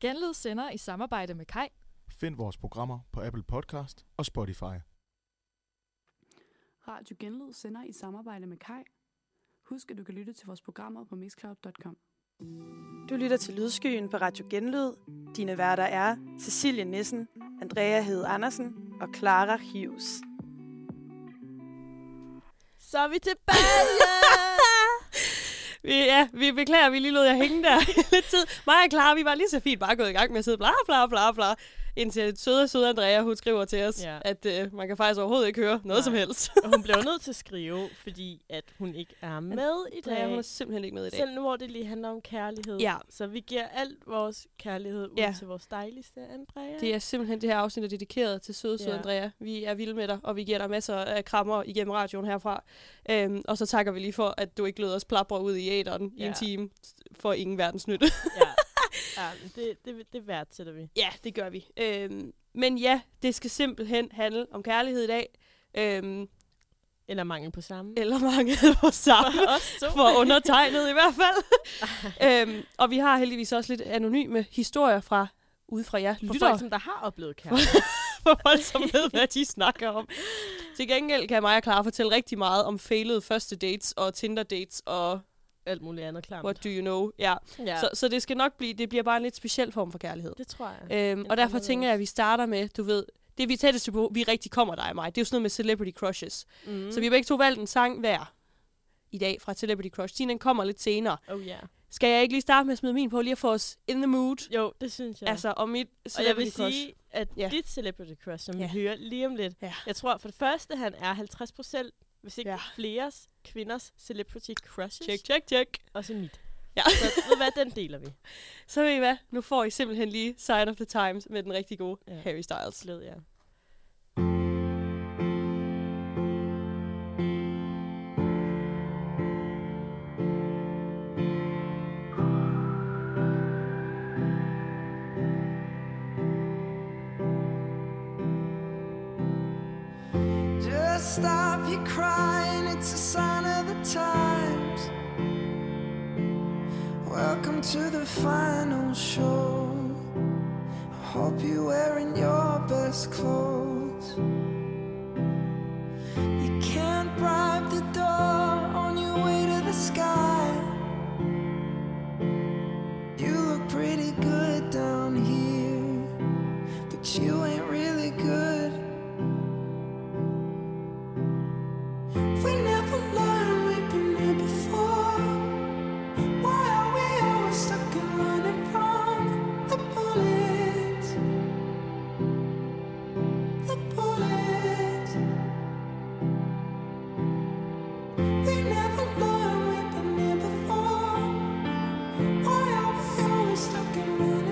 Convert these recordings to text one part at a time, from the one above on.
Genlyd sender i samarbejde med Kai. Find vores programmer på Apple Podcast og Spotify. Radio Genlyd sender i samarbejde med Kai. Husk, at du kan lytte til vores programmer på mixcloud.com. Du lytter til Lydskyen på Radio Genlyd. Dine værter er Cecilie Nissen, Andrea Hede Andersen og Clara Hughes. Så er vi tilbage! Ja, vi beklager, vi lige lod jer hænge der lidt tid. Mig og Clara, vi var lige så fint bare gået i gang med at sidde bla bla bla bla. Indtil søde, søde Andrea, hun skriver til os, Ja. at øh, man kan faktisk overhovedet ikke høre noget Nej. som helst. og hun blev nødt til at skrive, fordi at hun ikke er med i dag. Andrea, hun er simpelthen ikke med i dag. Selv nu, hvor det lige handler om kærlighed. Ja. Så vi giver alt vores kærlighed ud Ja. til vores dejligste Andrea. Det er simpelthen det her afsnit er dedikeret til søde, søde Ja. Andrea. Vi er vilde med dig, og vi giver dig masser af krammer igennem radioen herfra. Øhm, og så takker vi lige for, at du ikke lød os plapre ud i æderen ja. i en time for ingen verdens nytte. ja. ja det, det, det værdsætter vi. ja, det gør vi. Øhm, men ja, det skal simpelthen handle om kærlighed i dag. Øhm, Eller mangel på samme. eller mange på samme. For for undertegnet i hvert fald. øhm, og vi har heldigvis også lidt anonyme historier fra ude fra jer For lyttere. folk, som der har oplevet kærlighed. for folk, som ved, hvad de snakker om. Til gengæld kan mig og Clara fortælle rigtig meget om failede første dates og Tinder dates og alt muligt andet klart. what do you know. Ja. Ja. Så, så det skal nok blive, det bliver bare en lidt speciel form for kærlighed. det tror jeg. Øhm, og derfor tænker jeg, at vi starter med, du ved, det vi tætteste på, vi rigtig kommer dig og mig, det er jo sådan noget med celebrity crushes. Mm. Så vi har begge to valgt en sang hver i dag fra Celebrity Crush. Din den kommer lidt senere. Oh ja. Skal jeg ikke lige starte med at smide min på, lige at få os in the mood? Jo, det synes jeg. Altså, om mit og jeg Celebrity vil Crush. sige, at Ja. dit celebrity crush, som Ja. vi hører lige om lidt, Ja. jeg tror for det første, han er 50 procent, hvis ikke Ja. ja. fleres kvinders celebrity crushes. Tjek, tjek, tjek. Også mit. Ja. Så ved hvad, den deler vi. Så ved I hvad? Nu får I simpelthen lige Sign of the Times med den rigtig gode Ja. Harry Styles. Glæd jer. To the final show. I hope you're wearing your best clothes. You can't bribe Amen.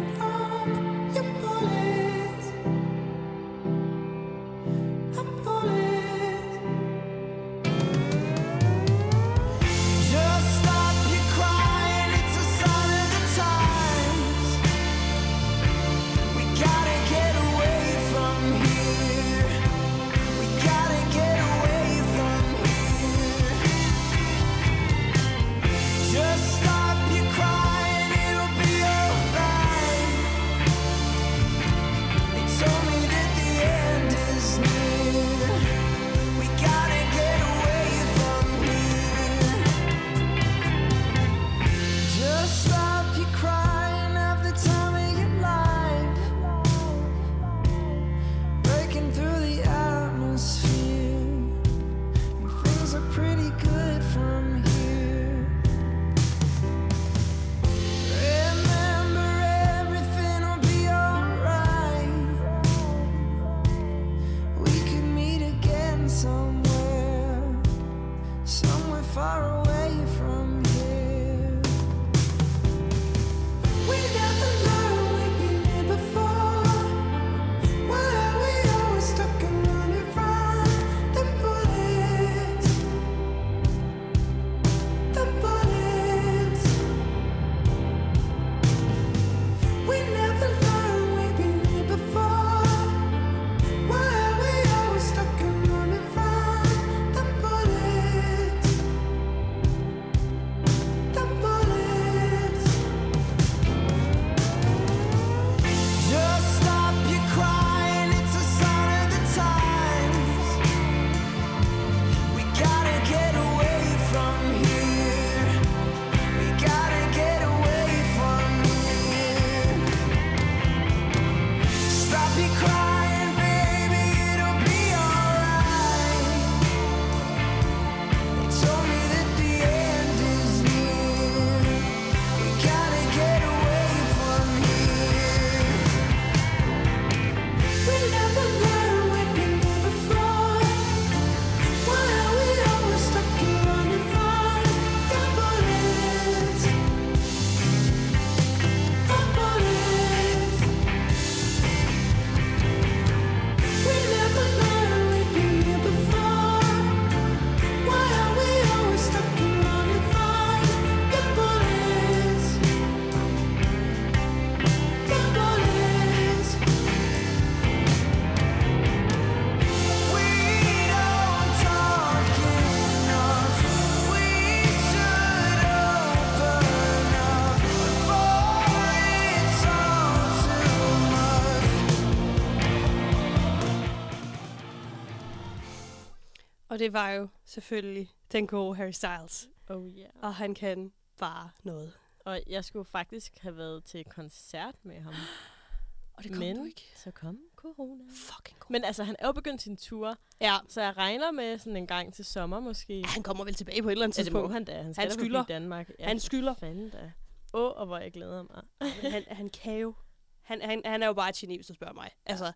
Det var jo selvfølgelig den gode Harry Styles. Oh yeah. Og han kan bare noget. Og jeg skulle faktisk have været til koncert med ham. Og men så kom corona. Fucking god. Men altså, han er jo begyndt sin tur, Ja, så jeg regner med sådan en gang til sommer måske. han kommer vel tilbage på et eller andet Ja, det må han da. Han skal Han skylder. Danmark. Ja, Han skylder. Fanden da. Åh, oh, og hvor jeg glæder mig. Men han, han kan jo. Han, han, han er jo bare et geni, hvis du spørger mig. Altså,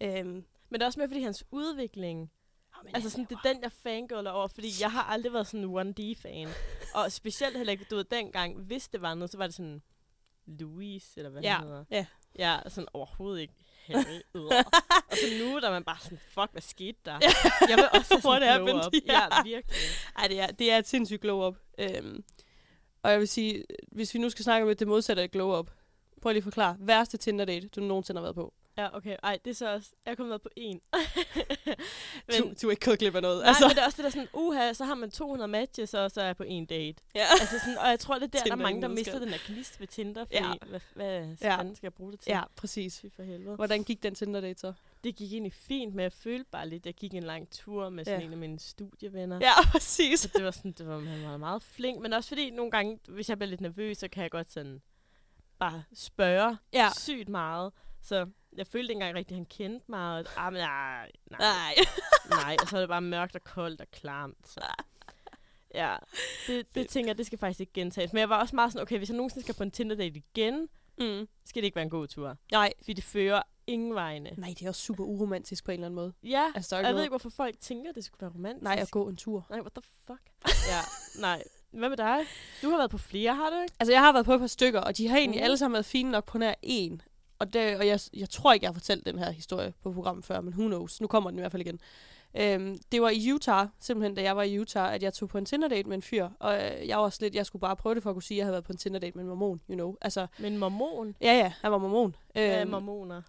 øhm, Men det er også mere, fordi hans udvikling... men Altså, sådan, det er den, jeg fangirler over, fordi jeg har aldrig været sådan en 1D-fan. Og specielt heller ikke, du ved, dengang, hvis det var noget, så var det sådan Louise, eller hvad Ja, han hedder. ja. Ja, sådan overhovedet ikke Harry. Og så nu, der er man bare sådan, fuck, hvad skete der? Jeg vil også have sådan glow happened? up. Ja. Ja, virkelig. Ej, det er, det er et sindssygt glow-up. Øhm, og jeg vil sige, hvis vi nu skal snakke om det modsatte af et glow-up, prøv lige at forklare. Værste Tinder-date, du nogensinde har været på. Ja, okay. Ej, det er så også... Jeg er kommet med på en. Men, du, du er ikke gået glip af noget. Nej, altså. men det er også det der sådan, uha, så har man 200 matches, og så er jeg på en date. ja. Altså sådan, og jeg tror, det er der, der er mange, der mister den der gnist ved Tinder, fordi Ja. hvad, hvad Ja. fanden skal jeg bruge det til? ja, præcis. Fy for helvede. Hvordan gik den Tinder-date så? Det gik egentlig fint, men jeg følte bare lidt, jeg gik en lang tur med sådan Ja. ja. en af mine studievenner. Ja, præcis. Så det var sådan, det var, han var meget flink, men også fordi nogle gange, hvis jeg bliver lidt nervøs, så kan jeg godt sådan bare spørge Ja. sygt meget. Så jeg følte ikke engang rigtigt, at han kendte mig. Og, ah, men nej, nej, Nej. nej. Og så var det bare mørkt og koldt og klamt. Så. Ja, det, det tænker jeg, det skal faktisk ikke gentages. Men jeg var også meget sådan, okay, hvis jeg nogensinde skal på en Tinder-date igen, Mm. skal det ikke være en god tur. Nej. Fordi det fører ingen vegne. Nej, det er også super uromantisk på en eller anden måde. Ja, Altså, er jeg ved noget- ikke, hvorfor folk tænker, at det skulle være romantisk. Nej, at gå en tur. Nej, what the fuck? ja, nej. Hvad med dig? Du har været på flere, har du ikke? Altså, jeg har været på et par stykker, og de har egentlig Mhm. alle sammen været fine nok på nær en. Og, det, og jeg, jeg tror ikke, jeg har fortalt den her historie på programmet før, men who knows. Nu kommer den i hvert fald igen. Øhm, det var i Utah, simpelthen da jeg var i Utah, at jeg tog på en Tinder-date med en fyr. Og øh, jeg var også lidt, jeg skulle bare prøve det for at kunne sige, at jeg havde været på en Tinder-date med en mormon, you know. Altså, Men mormon? ja ja, han var mormon. Øhm, mormoner?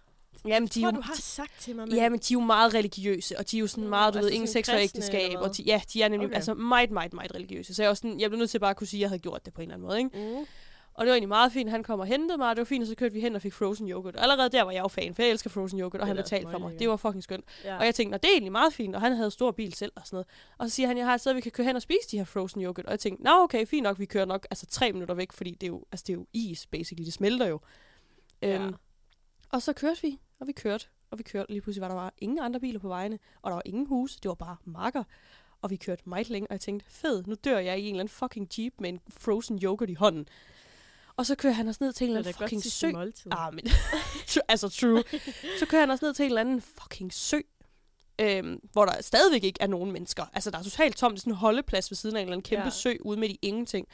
jamen, de, Jeg tror, jo- du har sagt til mig, ja, men de er jo meget religiøse, og de er jo sådan meget, du altså ved, ingen sex og ægteskab. Og de, ja, de er nemlig Okay. altså meget, meget, meget religiøse. Så jeg, var sådan, jeg blev nødt til bare at kunne sige, at jeg havde gjort det på en eller anden måde. Ikke? Mm. Og det var egentlig meget fint. Han kom og hentede mig, og det var fint, og så kørte vi hen og fik frozen yoghurt. Og allerede der var jeg jo fan, for jeg elsker frozen yoghurt, og Det han betalte for mig. Det var fucking skønt. Ja. Og jeg tænkte, det er egentlig meget fint, og han havde stor bil selv og sådan noget. Og så siger han, jeg har et sted, vi kan køre hen og spise de her frozen yoghurt. Og jeg tænkte, nå okay, fint nok, vi kører nok altså tre minutter væk, fordi det er jo, altså, det er jo is, basically. Det smelter jo. Ja. Øhm, og så kørte vi, og vi kørte, og vi kørte. Lige pludselig var der bare ingen andre biler på vejene, og der var ingen hus. Det var bare marker. Og vi kørte meget længe, og jeg tænkte, fed, nu dør jeg i en eller anden fucking jeep med en frozen yoghurt i hånden. Og så kører han os ned til en eller er anden fucking sø. Ah, men, altså true. Så kører han også ned til en eller anden fucking sø, øhm, hvor der stadigvæk ikke er nogen mennesker. Altså, der er totalt tomt. Det er sådan en holdeplads ved siden af en eller anden kæmpe ja. Ja. sø ude midt i ingenting.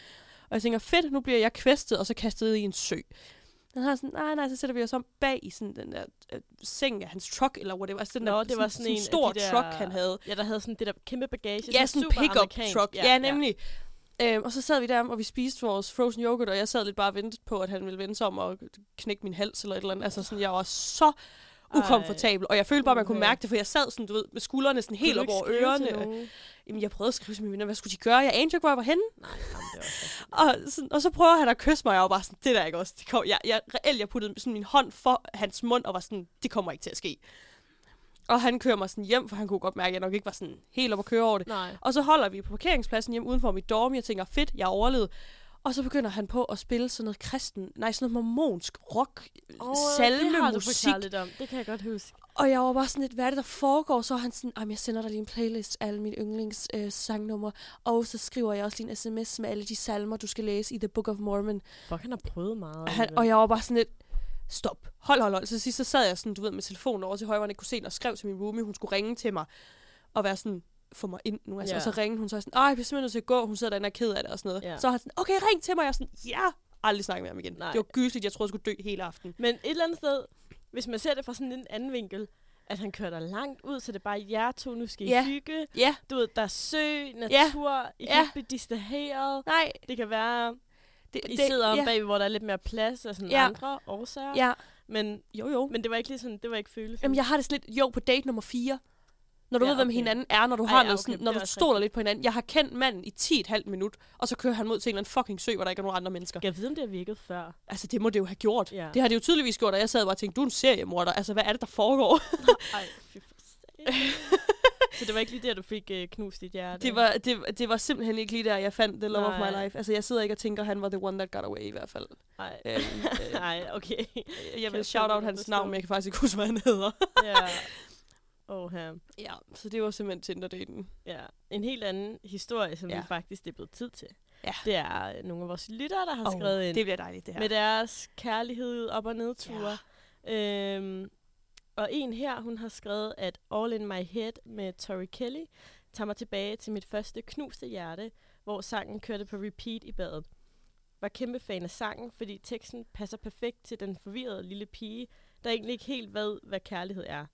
Og jeg tænker, fedt, nu bliver jeg kvæstet, og så kastet i en sø. Han har sådan, nej, nej, så sætter vi os om bag i sådan den der øh, seng af hans truck, eller whatever. Altså, den Nå, der, det var sådan en af stor de der- truck, han havde. Ja, der havde sådan det der kæmpe bagage. Ja, sådan en pickup truck. Ja, ja nemlig. Øhm, og så sad vi der, og vi spiste vores frozen yoghurt, og jeg sad lidt bare og ventede på, at han ville vende sig om og knække min hals eller et eller andet. Altså sådan, jeg var så ukomfortabel, og jeg følte bare, at man kunne mærke det, for jeg sad sådan, du ved, med skuldrene sådan helt op over ørerne. Jamen, jeg prøvede at skrive til mine venner, hvad skulle de gøre? Jeg anede jo ikke, hvor jeg var henne. Nej, jamen, det var Og, sådan, og så prøver han at kysse mig, og jeg var bare sådan, det der er ikke også. Det kom, jeg, jeg, reelt, jeg puttede sådan min hånd for hans mund, og var sådan, det kommer ikke til at ske. Og han kører mig sådan hjem, for han kunne godt mærke, at jeg nok ikke var sådan helt op at køre over det. Nej. Og så holder vi på parkeringspladsen hjem uden for mit dorm. Jeg tænker, fedt, jeg overlevede. Og så begynder han på at spille sådan noget kristen, nej, sådan noget mormonsk rock, Oh, salme det har du musik. lidt om. Det kan jeg godt huske. Og jeg var bare sådan lidt, hvad er det, der foregår? Så han sådan, "Jamen, jeg sender dig lige en playlist af alle mine yndlings øh, sangnumre. Og så skriver jeg også lige en sms med alle de salmer, du skal læse i The Book of Mormon. Fuck, han har prøvet meget. Han, og jeg var bare sådan lidt, stop, hold, hold, hold. Så sidst så sad jeg sådan, du ved, med telefonen over til højre, jeg ikke kunne se den, og skrev til min roomie, hun skulle ringe til mig, og være sådan, få mig ind nu. Altså. Ja. Og så ringede hun så sådan, ej, jeg bliver simpelthen nødt til at gå. Hun sidder derinde og er ked af det og sådan noget. Ja. Så han sådan, okay, ring til mig. Jeg er sådan, ja, aldrig snakke med ham igen. Nej. Det var gysligt, jeg troede, jeg skulle dø hele aften. Men et eller andet sted, hvis man ser det fra sådan en anden vinkel, at han kører dig langt ud, så det er bare jer to, nu skal I Ja. hygge. Ja, Du ved, der er sø, natur, I kan Ja. blive distraheret. nej. Det kan være, Det, I sidder om ja, bag, hvor der er lidt mere plads og sådan Ja. andre årsager. Ja, Men, jo jo. men det var ikke lige sådan, det var ikke følelsen. Jamen, jeg har det lidt, jo, på date nummer 4. Når du Ja, ja, ved, hvem okay. hinanden er, når du Ej, har ja, noget okay, sådan, det når du stoler lidt på hinanden. Jeg har kendt manden i 10 et halvt minut, og så kører han mod til en eller anden fucking sø, hvor der ikke er nogen andre mennesker. Jeg vide, om det har virket før? Altså, det må det jo have gjort. Ja. Det har det jo tydeligvis gjort, og jeg sad bare og tænkte, du er en seriemorder. Altså, hvad er det, der foregår? Ej, satan. Så det var ikke lige der, du fik øh, knust dit hjerte? Det var, det, det var simpelthen ikke lige der, jeg fandt The Love of Nej. My Life. Altså, jeg sidder ikke og tænker, han var the one that got away i hvert fald. Nej. Øhm, øh, Nej, okay. jeg jeg vil shout out hans navn, men jeg kan faktisk ikke huske, hvad han hedder. ja. Oh, her. ja, så det var simpelthen Tinder-daten. Ja. En helt anden historie, som ja. Vi faktisk det er blevet tid til. Ja. Det er øh, nogle af vores lyttere, der har Åh, skrevet ind Det bliver dejligt, det her. med deres kærlighed op- og nedture. Ja. Øhm, og en her, hun har skrevet, at All in my head med Tori Kelly tager mig tilbage til mit første knuste hjerte, hvor sangen kørte på repeat i badet. Var kæmpe fan af sangen, fordi teksten passer perfekt til den forvirrede lille pige, der egentlig ikke helt ved, hvad kærlighed er.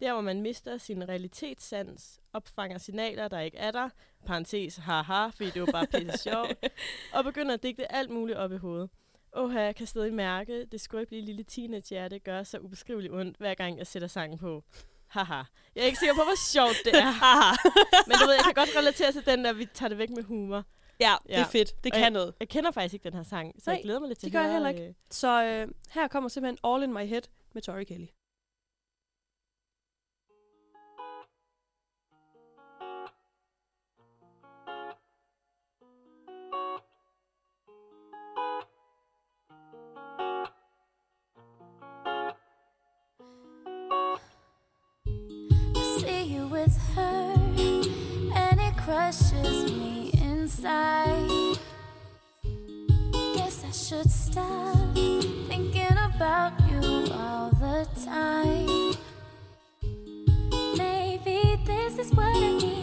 Der, hvor man mister sin realitetssans, opfanger signaler, der ikke er der, parentes haha, fordi det var bare pisse sjovt, og begynder at digte alt muligt op i hovedet. Åh, jeg kan stadig mærke, det skrøbelige lille teenagehjerte gør så ubeskriveligt ondt, hver gang jeg sætter sangen på. Haha. Jeg er ikke sikker på, hvor sjovt det er. Men du ved, jeg kan godt relatere til den der, vi tager det væk med humor. ja, Ja. det er fedt. Det Og kan noget. Jeg kender faktisk ikke den her sang, så Nej, jeg glæder mig lidt til det gør at jeg heller ikke. øh, Så øh, her kommer simpelthen All in my head med Tori Kelly. Crushes me inside. Guess I should stop thinking about you all the time. Maybe this is what I needed.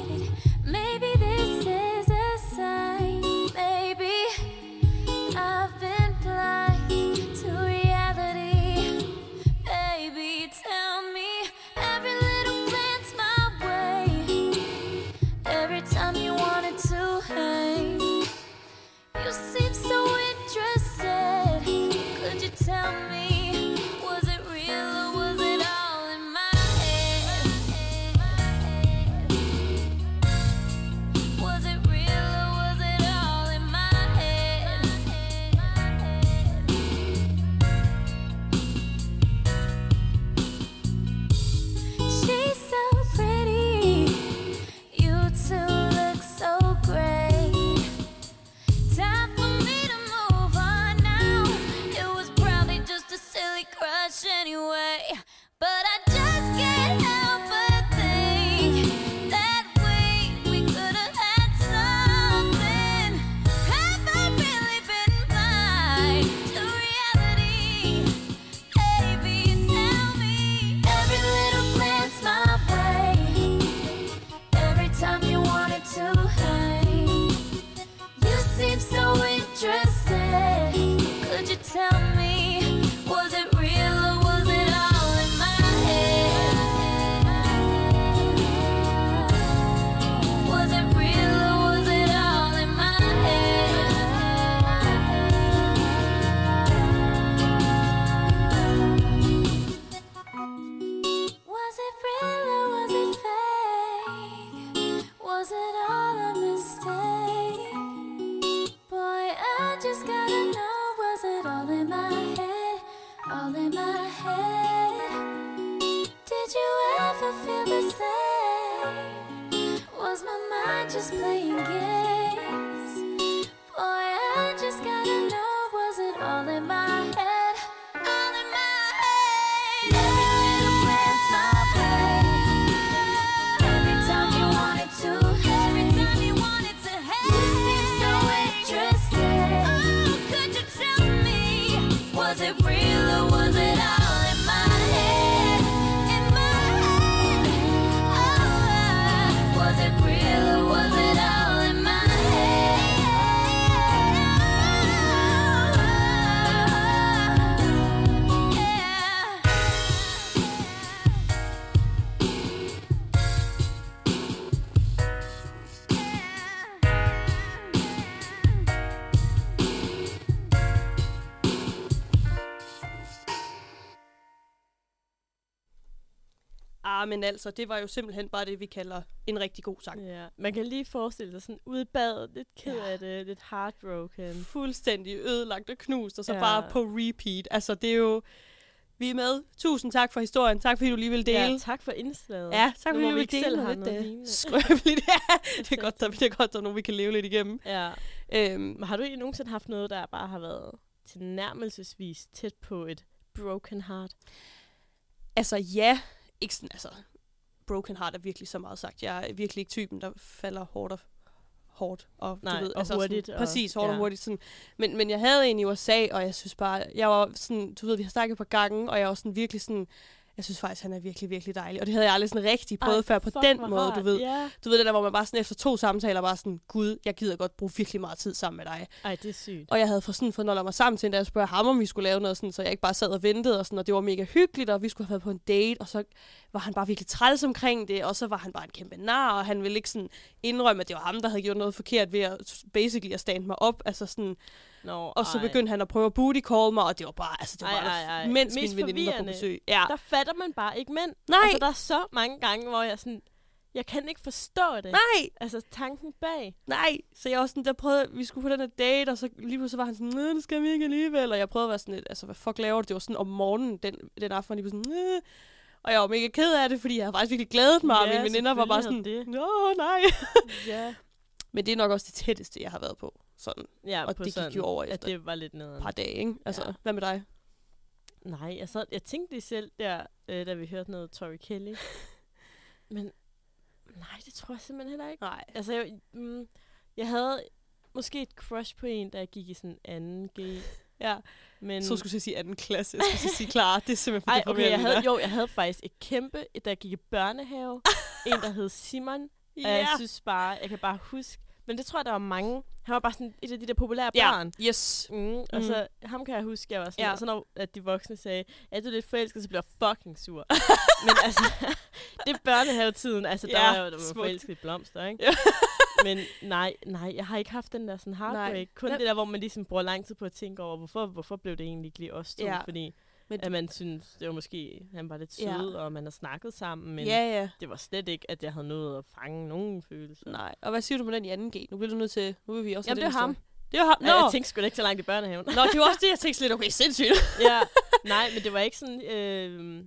Men altså, det var jo simpelthen bare det, vi kalder en rigtig god sang. Ja. Man kan lige forestille sig sådan ude i badet, lidt ked Ja. af det, lidt heartbroken. Fuldstændig ødelagt og knust, og så Ja. bare på repeat. Altså, det er jo Vi er med. Tusind tak for historien. Tak fordi du lige vil dele. Ja, tak for indslaget. Ja, tak Nu fordi du vi vil dele har lidt øh, skrøbeligt. Ja, det er godt, der, det er godt, der er nogen, vi kan leve lidt igennem. Ja. Øhm, har du egentlig nogensinde haft noget, der bare har været tilnærmelsesvis tæt på et broken heart? altså ja, ikke sådan, altså, broken heart er virkelig så meget sagt. Jeg er virkelig ikke typen, der falder hårdt og hårdt og, Nej, du ved, og altså hurtigt, Sådan, og- præcis, hårdt ja. og hurtigt. Sådan. Men, men jeg havde en i USA, og jeg synes bare, jeg var sådan, du ved, vi har snakket på gangen, og jeg var sådan virkelig sådan, jeg synes faktisk, han er virkelig, virkelig dejlig. Og det havde jeg aldrig sådan rigtig prøvet Ej, før på den måde, du ved. Ja. Du ved det der, hvor man bare sådan efter to samtaler bare sådan, gud, jeg gider godt bruge virkelig meget tid sammen med dig. Ej, det er sygt. Og jeg havde for sådan fået mig sammen til, da jeg spurgte ham, om vi skulle lave noget sådan, så jeg ikke bare sad og ventede, og, sådan, og det var mega hyggeligt, og vi skulle have været på en date, og så var han bare virkelig træls omkring det, og så var han bare en kæmpe nar, og han ville ikke sådan indrømme, at det var ham, der havde gjort noget forkert ved at basically at stand mig op, altså sådan, Nå, og så ej. begyndte han at prøve at booty call mig, og det var bare, altså det var Ej, bare, ej, ej. mens Mest min veninde var på besøg. Ja. Der fatter man bare ikke mænd. Nej, Altså, der er så mange gange, hvor jeg sådan... Jeg kan ikke forstå det. nej, Altså, tanken bag. nej. Så jeg var sådan, der prøvede, vi skulle på den her date, og så lige pludselig var han sådan, nej, det skal vi ikke alligevel. Og jeg prøvede at være sådan lidt, altså hvad fuck laver du? Det var sådan om morgenen, den, den aften, lige sådan, Næh. Og jeg var mega ked af det, fordi jeg havde faktisk virkelig glædet mig, og Ja, mine veninder var bare sådan, nå nej. Ja. Men det er nok også det tætteste, jeg har været på. Sådan ja Og det gik sådan, jo over efter det var lidt nederen. et par dage, ikke? Altså, Ja. hvad med dig? Nej, jeg, sad, jeg tænkte lige selv der, øh, da vi hørte noget Tori Kelly. Men nej, det tror jeg simpelthen heller ikke. Nej. Altså, jeg, mm, jeg havde måske et crush på en, da jeg gik i sådan 2. G. Ja. Men, Så skulle jeg sige anden klasse. Jeg skulle sige klar. Det er simpelthen for Ej, okay, jeg havde, der. jo, jeg havde faktisk et kæmpe, da jeg gik i børnehave. en, der hed Simon. Og jeg Ja. synes bare, jeg kan bare huske. Men det tror jeg, der var mange. Han var bare sådan et af de der populære Ja, børn. yes. Mm, og Mm. så ham kan jeg huske, jeg var sådan, Ja. ja. og så når at de voksne sagde, er du lidt forelsket, så bliver jeg fucking sur. Men altså, det er børnehavetiden, altså der Ja, var jeg jo der var forelsket i blomster, ikke? Ja. Men nej, nej, jeg har ikke haft den der sådan heartbreak. Nej. Kun Hvem- det der, hvor man ligesom bruger lang tid på at tænke over, hvorfor, hvorfor blev det egentlig lige os to? Ja. Fordi Men- at man synes, det var måske, han var lidt sød, Ja. ja. og man har snakket sammen, men Ja, ja. det var slet ikke, at jeg havde nået at fange nogen følelser. Nej. Og hvad siger du med den i anden G? Nu bliver du nødt til... Nu vil vi også Jamen, det er ham. Det var ham. Nå, Nej, jeg tænkte sgu da ikke så langt i børnehaven. Nå, det var også det, jeg tænkte lidt, okay, sindssygt. ja, nej, men det var ikke sådan, øh,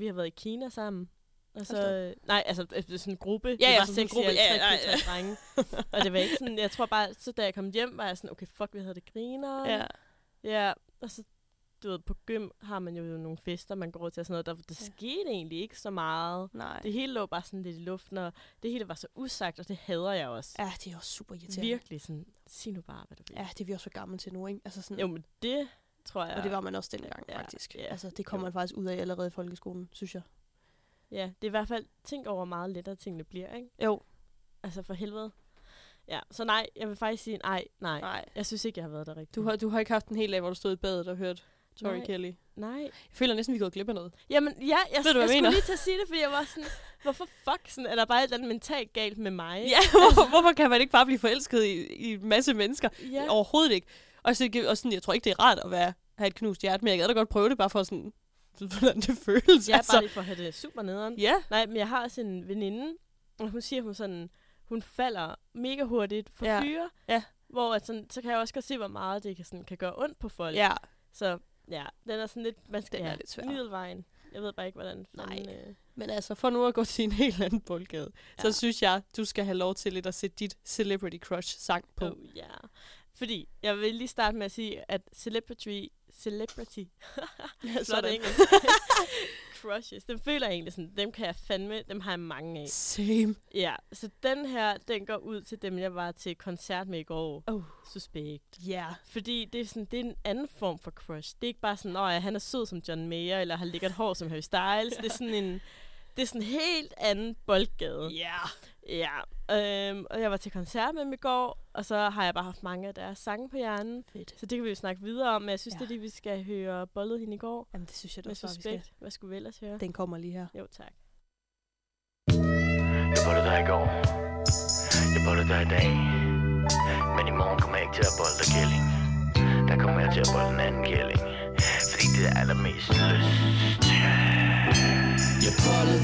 vi har været i Kina sammen. Og så, øh, nej, altså øh, sådan en gruppe. Ja, det ja, var sådan en gruppe. Ja, Ja, tre drenge. og det var ikke sådan, jeg tror bare, så da jeg kom hjem, var jeg sådan, okay, fuck, vi havde det griner. Ja. Ja, og så, du ved, på gym har man jo nogle fester, man går til og sådan noget. Der, der Ja. skete egentlig ikke så meget. Nej. Det hele lå bare sådan lidt i luften, og det hele var så usagt, og det hader jeg også. Ja, det er også super irriterende. Virkelig sådan, sig nu bare, hvad du vil. Ja, det er vi også for gamle til nu, ikke? Altså sådan, Jo, men det tror jeg. Og det var man også dengang, Ja, faktisk. ja, altså, det kom jo. man faktisk ud af allerede i folkeskolen, synes jeg. Ja, det er i hvert fald, tænk over hvor meget lettere tingene bliver, ikke? Jo. Altså for helvede. Ja, så nej, jeg vil faktisk sige, nej, nej. Nej. Jeg synes ikke, jeg har været der rigtigt. Du har, du har ikke haft en hel dag, hvor du stod i badet og hørt Tori Nej. Kelly. Nej. Jeg føler næsten, vi er gået glip af noget. Jamen, ja, jeg, Ved du, jeg jeg skulle lige til at sige det, fordi jeg var sådan, hvorfor fuck, sådan, er der bare et eller andet mentalt galt med mig? Ja, hvorfor, hvorfor kan man ikke bare blive forelsket i, i en masse mennesker? ja. Overhovedet ikke. Og, så, og sådan, jeg tror ikke, det er rart at være, have et knust hjerte, men jeg gad da godt prøve det, bare for sådan, hvordan det føles. Ja, altså. bare lige for at have det super nederen. Ja, Nej, men jeg har også en veninde, og hun siger, hun sådan, hun falder mega hurtigt for ja. fyre. Ja. Hvor at sådan, så kan jeg også godt se, hvor meget det kan, sådan, kan gøre ondt på folk. ja. Så ja, den er sådan lidt, man skal Den er ja, lidt svær. middelvejen. Jeg ved bare ikke, hvordan fanden... Nej. Øh, Men altså, for nu at gå til en helt anden boldgade, ja. så synes jeg, du skal have lov til lidt at sætte dit Celebrity Crush sang på. oh, ja. Fordi, jeg vil lige starte med at sige, at celebrity... Celebrity... Flot Sådan. engelsk. Crushes. Dem føler jeg egentlig sådan, dem kan jeg fandme, dem har jeg mange af. Same. Ja, så den her, den går ud til dem, jeg var til koncert med i går. Oh. Suspekt. Ja. Yeah. Fordi det er, sådan, det er en anden form for crush. Det er ikke bare sådan, at han er sød som John Mayer, eller har lækkert hår som Harry Styles. Det er sådan en, det er sådan en helt anden boldgade. Ja. Ja, øhm, og jeg var til koncert med dem i går, og så har jeg bare haft mange af deres sange på hjernen. Fedt. Så det kan vi jo snakke videre om, men jeg synes, Ja. det er det, vi skal høre bollet hende i går. Jamen, det synes jeg da også vi skal. Hvad skulle vi ellers høre? Den kommer lige her. Jo, tak. Jeg bollede dig i går. Jeg bollede dig i dag. Men i morgen kommer jeg ikke til at bolde dig kælling. Der kommer jeg til at bolde en anden kælling. Fordi det er allermest lyst. Jeg bollede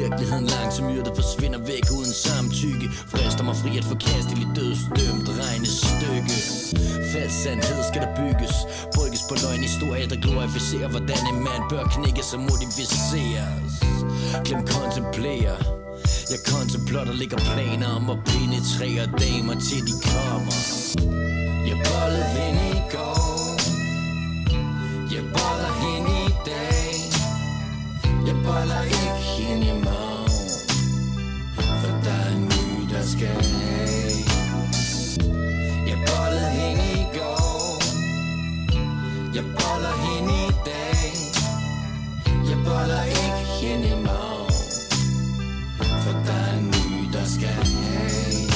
Virkeligheden langsomt myrdet forsvinder væk uden samtykke. Frister mig fri et forkasteligt dødsdømt regnestykke. Falsk sandhed skal der bygges. Brygges på løgn historie der glorificerer Hvordan en mand bør knækkes og modificeres Glem kontemplere. Jeg kontemplotter ligger planer om at penetrere damer til de kommer. Jeg bolde vind boller ikke hende i morgen For der er en ny, der skal have Jeg bollede hende i går. Jeg boller hende i dag. Jeg boller ikke hende i morgen for der er en ny, der skal have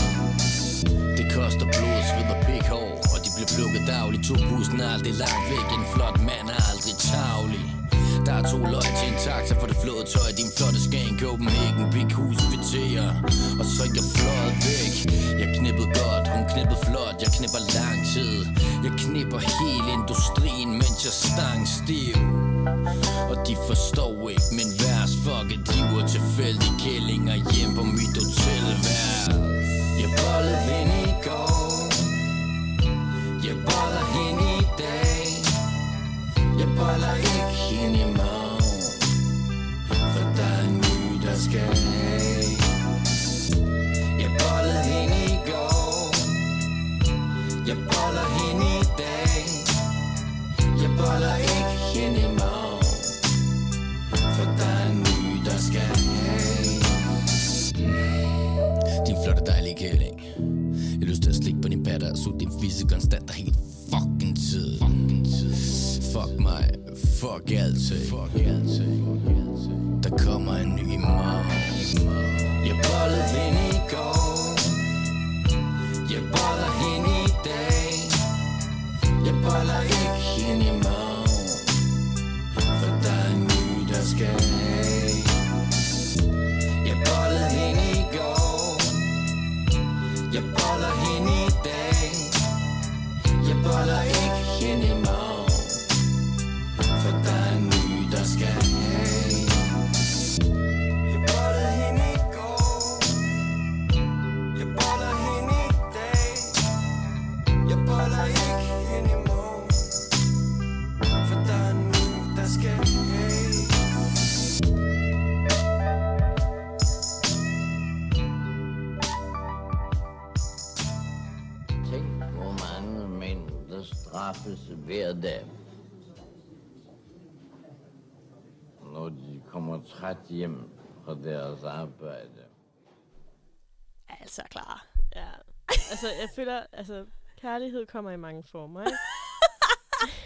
Det koster blod, sved og pikhår Og de bliver plukket dagligt. To bussen er aldrig langt væk. En flot mand er aldrig tavlig der er to løg til en taxa for det flåde tøj. Din flotte skæng Copenhagen Big hus kvitterer Og så er jeg fløjet væk. Jeg knippede godt, hun knippede flot. Jeg knipper lang tid. Jeg knipper hele industrien Mens jeg stang stiv. Og de forstår ikke, men værs fuck at de var tilfældige straffes hver dag. Når de kommer træt hjem fra deres arbejde. Altså, klar. Ja. Altså, jeg føler, altså, kærlighed kommer i mange former, ikke?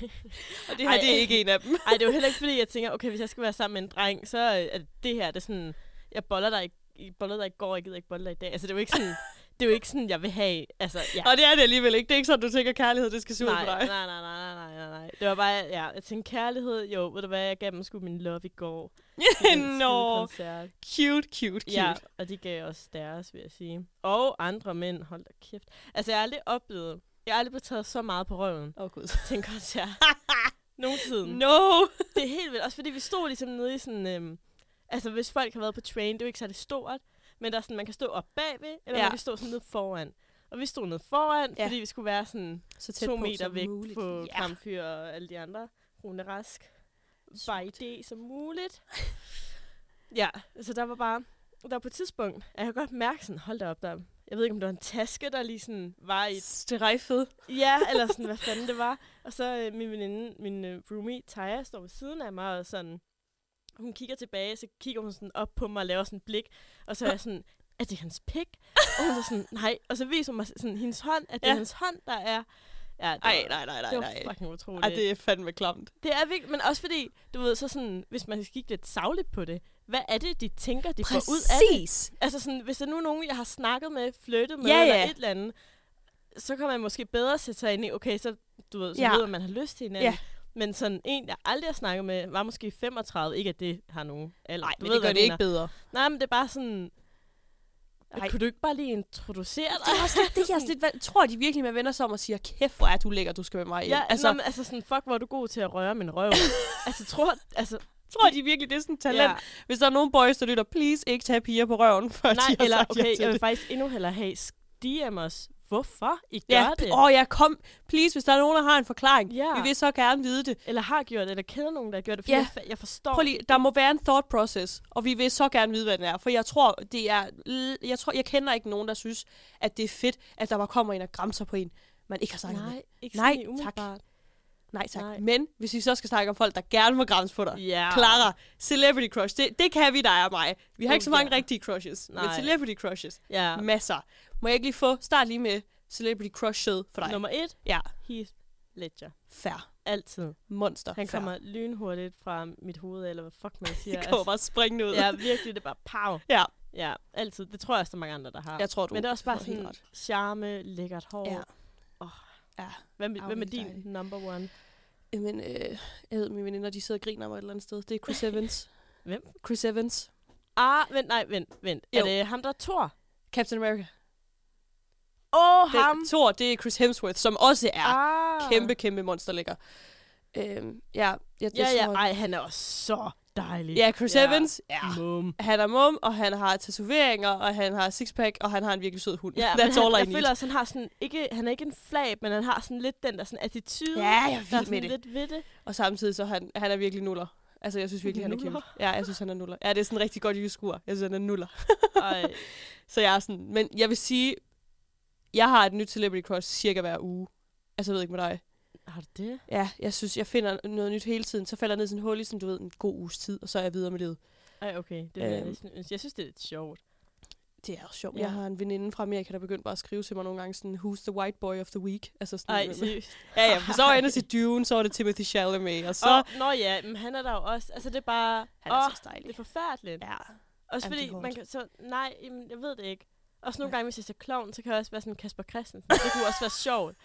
Og det her, det er ikke en af dem. Nej, det er jo heller ikke, fordi jeg tænker, okay, hvis jeg skal være sammen med en dreng, så er det her, det er sådan, jeg boller dig, i- jeg boller dig i går, jeg gider ikke bolle dig i dag. Altså, det er jo ikke sådan, det er jo ikke sådan, jeg vil have, altså, ja. Og det er det alligevel ikke. Det er ikke sådan, du tænker, kærlighed, det skal se ud nej, på dig. nej, nej, nej, nej, nej, nej. Det var bare, ja, jeg tænkte kærlighed, jo, ved du hvad, jeg gav dem sgu min love i går. Nå, koncert. cute, cute, cute. Ja, og de gav også deres, vil jeg sige. Og andre mænd, hold da kæft. Altså, jeg har aldrig oplevet, jeg har aldrig blevet taget så meget på røven Åh, oh, gud. til en koncert. Nogensinde. No! Det er helt vildt. Også fordi vi stod ligesom nede i sådan... Øhm, altså, hvis folk har været på train, det er jo ikke særlig stort. Men der er sådan, man kan stå op bagved, eller Ja. man kan stå sådan nede foran. Og vi stod nede foran, Ja. fordi vi skulle være sådan Så tæt to på meter væk muligt. på Ja. Kampfyr og alle de andre. Rune Rask. Bare idé som muligt. ja, så der var bare... Der var på et tidspunkt, at jeg godt mærke sådan, hold da op, der, jeg ved ikke, om det var en taske, der lige sådan var i et Strejfet. Ja, eller sådan, hvad fanden det var. Og så øh, min veninde, min øh, roomie, Taya, står ved siden af mig, og sådan, hun kigger tilbage, så kigger hun sådan op på mig og laver sådan et blik, og så er jeg sådan, er det hans pik? Og hun er sådan, nej. Og så viser hun mig sådan hendes hånd, at det Ja. er hans hånd, der er... Ja, det Ej, var, nej, nej, nej, det var nej. fucking utroligt. Ej, det er fandme klamt. det er virkelig, men også fordi, du ved, så sådan, hvis man skal kigge lidt savligt på det, hvad er det, de tænker, de får ud af det? Præcis. Altså sådan, hvis der nu er nogen, jeg har snakket med, flyttet med, Ja, eller ja. et eller andet, så kan man måske bedre sætte sig ind i, okay, så, du ved, så Ja. ved man, man har lyst til hinanden. Ja. Men sådan en, jeg aldrig har snakket med, var måske 35. Ikke at det har nogen alder. Nej, Du men ved, det gør det ikke bedre. Nej, men det er bare sådan... Ej. Kunne du ikke bare lige introducere dig? Det er også lidt, det er også lidt, hvad, tror de virkelig, man vender sig om og siger, kæft, hvor er du lækker, du skal med mig hjem. Ja, altså, nå, men, altså sådan, fuck, hvor er du god til at røre min røv. altså, tror, altså, tror de virkelig, det er sådan et talent? Ja. Hvis der er nogen boys, der lytter, please ikke tage piger på røven, før nej, de har eller sagt okay, jeg vil det. faktisk endnu hellere have DM os. Hvorfor I gør Ja, det? åh oh, ja, kom. Please, hvis der er nogen, der har en forklaring. Ja. Vi vil så gerne vide det. Eller har gjort det, eller kender nogen, der har gjort det. Fordi Ja. jeg, jeg forstår. Prøv lige, der må være en thought process, og vi vil så gerne vide, hvad den er. For jeg tror, det er, jeg tror, jeg kender ikke nogen, der synes, at det er fedt, at der bare kommer en og græmser på en, man ikke har snakket med. Nej, ikke Nej, tak. Nej, tak. Nej. Men hvis vi så skal snakke om folk, der gerne må græmse på dig. Ja. Clara, celebrity crush, det, det kan vi dig og mig. Vi har Oh, ikke så mange rigtige crushes, men Nej. celebrity crushes, Ja. masser. Må jeg ikke lige få, start lige med celebrity crushet for dig. Nummer et, Ja, Heath Ledger. fair. Altid. Monster. Han fair. kommer lynhurtigt fra mit hoved, eller hvad fuck man siger. Det kommer bare springende ud. Ja, virkelig, det er bare pow. ja. Ja, altid. Det tror jeg også, der er mange andre, der har. Jeg tror, du Men det er også bare sådan ret. charme, lækkert hår. Ja. Åh. Ja. Hvem, hvem er din dejligt. number one? Jamen, øh, jeg ved, mine veninder, de sidder og griner mig et eller andet sted. Det er Chris Evans. Hvem? Chris Evans. Ah, vent, nej, vent, vent. Jo. Er det ham, der er Thor? Captain America. Åh, oh, ham! Det, Thor, det er Chris Hemsworth, som også er Ah. kæmpe, kæmpe monsterlækker. Øhm, ja, jeg, Ja, jeg ja, tror, ej, han er også så dejlig. ja, Chris Evans, ja. Mum. Han er mum, og han har tatoveringer, og han har sixpack, og han har en virkelig sød hund. Ja, That's men all han, I jeg need. føler også, han har sådan, ikke, han er ikke en flab, men han har sådan lidt den der sådan attitude. Ja, jeg er vild med det. lidt ved det. Og samtidig så han, han er virkelig nuller. Altså, jeg synes virkelig, han er kæmpe. Ja, jeg synes, han er nuller. Ja, det er sådan en rigtig godt jyskur. Jeg synes, han er nuller. Ej, Så jeg er sådan, men jeg vil sige, jeg har et nyt celebrity crush cirka hver uge. Altså, jeg ved ikke med dig. har du det? Ja, jeg synes, jeg finder noget nyt hele tiden. Så falder jeg ned i sådan en hul i sådan, du ved, en god uges tid, og så er jeg videre med livet. Ej, okay. Det er Øhm. næsten, jeg synes, det er lidt sjovt. Det er også sjovt. Ja. Jeg har en veninde fra Amerika, der begyndte bare at skrive til mig nogle gange sådan, who's the white boy of the week? Altså sådan, Ej, seriøst. ja, ja, for så var jeg til Dune, så var det Timothy Chalamet, og så... Oh, nå ja, men han er der jo også. Altså, det er bare... Han er åh, så dejlig. Det er forfærdeligt. Ja. Også Jamen, fordi, man kan så... Nej, jamen, jeg ved det ikke. Også nogle gange, hvis jeg ser klovn, så kan jeg også være sådan Kasper Christensen. Det kunne også være sjovt.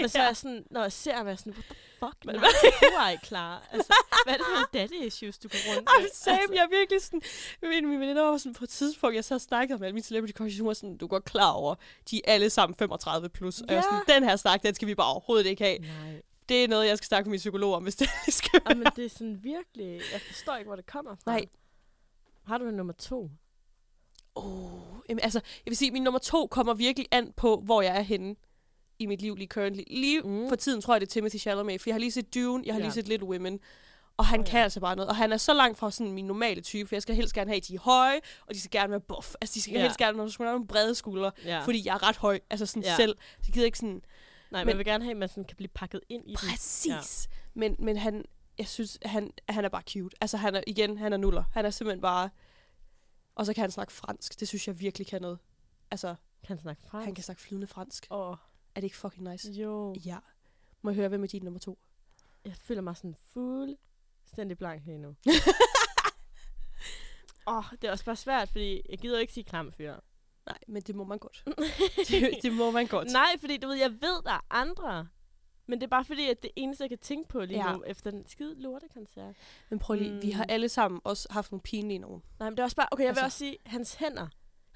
Men så er jeg sådan, når jeg ser ham, er jeg sådan, what the fuck? Hvad- nej, du er ikke klar. Altså, hvad er det for en daddy issues, du går rundt med? same, Altså, jeg er virkelig sådan... Min, min veninde var sådan på et tidspunkt, jeg så snakkede med alle mine celebrity crushes, hun var sådan, du er godt klar over, de er alle sammen 35 plus. Og jeg var Ja. sådan, den her snak, den skal vi bare overhovedet ikke have. Nej. Det er noget, jeg skal snakke med min psykolog om, hvis det skal være. Jamen, det er sådan virkelig... Jeg forstår ikke, hvor det kommer fra. Nej. Har du en nummer to? Oh, jamen, altså, jeg vil sige, min nummer to kommer virkelig an på, hvor jeg er henne i mit liv lige currently. Lige Mm. for tiden tror jeg, det er Timothy Chalamet, for jeg har lige set Dune, jeg har Ja. lige set Little Women, og han oh, ja. kan altså bare noget. Og han er så langt fra sådan min normale type, for jeg skal helst gerne have, at de er høje, og de skal gerne være buff. Altså, de skal Ja. helst gerne have nogle- brede skuldre, Ja. fordi jeg er ret høj, altså sådan Ja. selv. Så jeg gider ikke sådan, Nej, men jeg vil gerne have, at man sådan kan blive pakket ind i den. præcis. Ja. Men, men han, jeg synes, han, han er bare cute. Altså, han er, igen, han er nuller. Han er simpelthen bare... Og så kan han snakke fransk. Det synes jeg virkelig kan noget. Altså, Kan han snakke fransk? han kan snakke flydende fransk. Åh, Er det ikke fucking nice? jo. Ja. Må jeg høre, hvem er din nummer to? Jeg føler mig sådan fuldstændig blank lige nu. Åh, oh, det er også bare svært, fordi jeg gider ikke sige klam fyr. Nej, men det må man godt. det, det må man godt. Nej, fordi du ved, jeg ved, der er andre. Men det er bare fordi, at det eneste, jeg kan tænke på lige Ja. nu, efter den skide lortekoncert. Men prøv lige, mm. vi har Mm. alle sammen også haft nogle pinlige nogen. Nej, men det er også bare, okay, jeg vil Altså- også sige, hans hænder.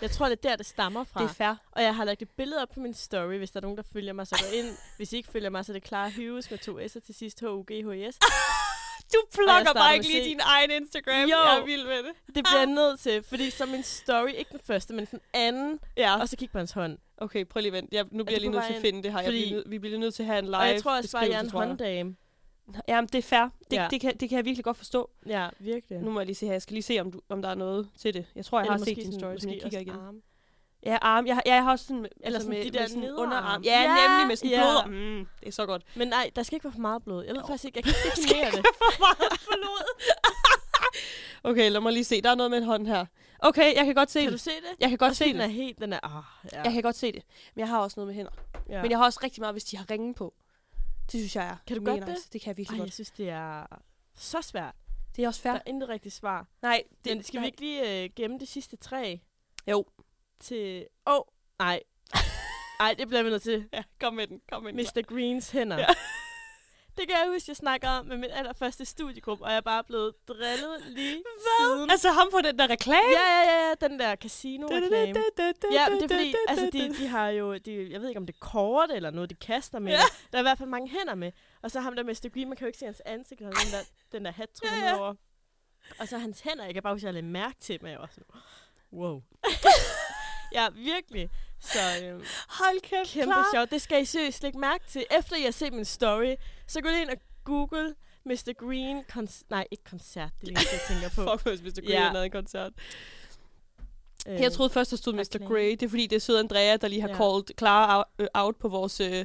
Jeg tror, det er der, det stammer fra. Det er fair. Og jeg har lagt et billede op på min story, hvis der er nogen, der følger mig, så gå ind. Hvis I ikke følger mig, så er det Clara Hughes med to S'er til sidst, H-U-G-H-S. Du starter bare ikke lige din egen Instagram. Jo. Jeg er vild med det. Det bliver jeg nødt til, fordi så min story, ikke den første, men den anden, Ja. og så kig på hans hånd. Okay, prøv lige at vente. Jeg, nu bliver jeg lige nødt til at ind? finde det her. Jeg Fordi- bliver, nød- vi bliver nødt til at have en live og jeg tror også bare, at jeg er en jeg. hånddame. Jamen, det er fair. Det, Ja. det, kan, det kan jeg virkelig godt forstå. Ja, virkelig. Nu må jeg lige se her. Jeg skal lige se, om, du, om der er noget til det. Jeg tror, jeg Eller har set din story, så jeg kigger igen. arme. Ja, arm. Jeg, jeg har også sådan, Eller sådan med, de der med sådan nederarm. underarm. Ja, Ja, nemlig med sådan ja. blod. Mm, det er så godt. Men nej, der skal ikke være for meget blod. Jeg ved faktisk ikke, jeg kan ikke definere det. For meget blod. okay, lad mig lige se. Der er noget med en hånd her. Okay, jeg kan godt se Kan du det. se det? Jeg kan godt Også se Den det. er helt, den er, ah, ja. Jeg kan godt se det. Men jeg har også noget med hænder. ja. Men jeg har også rigtig meget, hvis de har ringen på. Det synes jeg er Kan du godt det? nice. Det kan jeg virkelig Ej, godt. jeg synes, det er så svært. Det er også fair. Der er intet rigtigt svar. Nej, Det, Men skal vi ikke lige øh, gemme de sidste tre Jo. til... Åh, oh, nej. Ej, det bliver vi nødt til. Ja, kom med den. Kom med den. Mr. Greens hænder. Ja. Det kan jeg huske, jeg snakker om med min allerførste studiegruppe, og jeg er bare blevet drillet lige siden. Altså ham på den der reklame? Ja, ja, ja, ja, den der casino-reklame. Ja, men det er fordi, altså de, de har jo, de, jeg ved ikke om det er kort eller noget, de kaster med. Ja. Der er i hvert fald mange hænder med. Og så ham der Mr. Green, man kan jo ikke se hans ansigt, og den der, den der hat Ja, ja, over. Og så hans hænder, jeg kan bare huske, at jeg mærke til dem, jeg var sådan, wow. ja, virkelig. Så øhm, Hold kæft, kæmpe klar. sjovt. Det skal I seriøst lægge mærke til. Efter I har set min story, så gå lige ind og google Mr. Green kons- Nej, ikke koncert. Det er det jeg tænker på. Fuck, hvis Mr. Grey Ja. havde en koncert. Øh, Jeg troede først, der stod Mr. Grey. Det er fordi, det er søde Andrea, der lige har Ja. called Clara out, øh, out på vores, øh,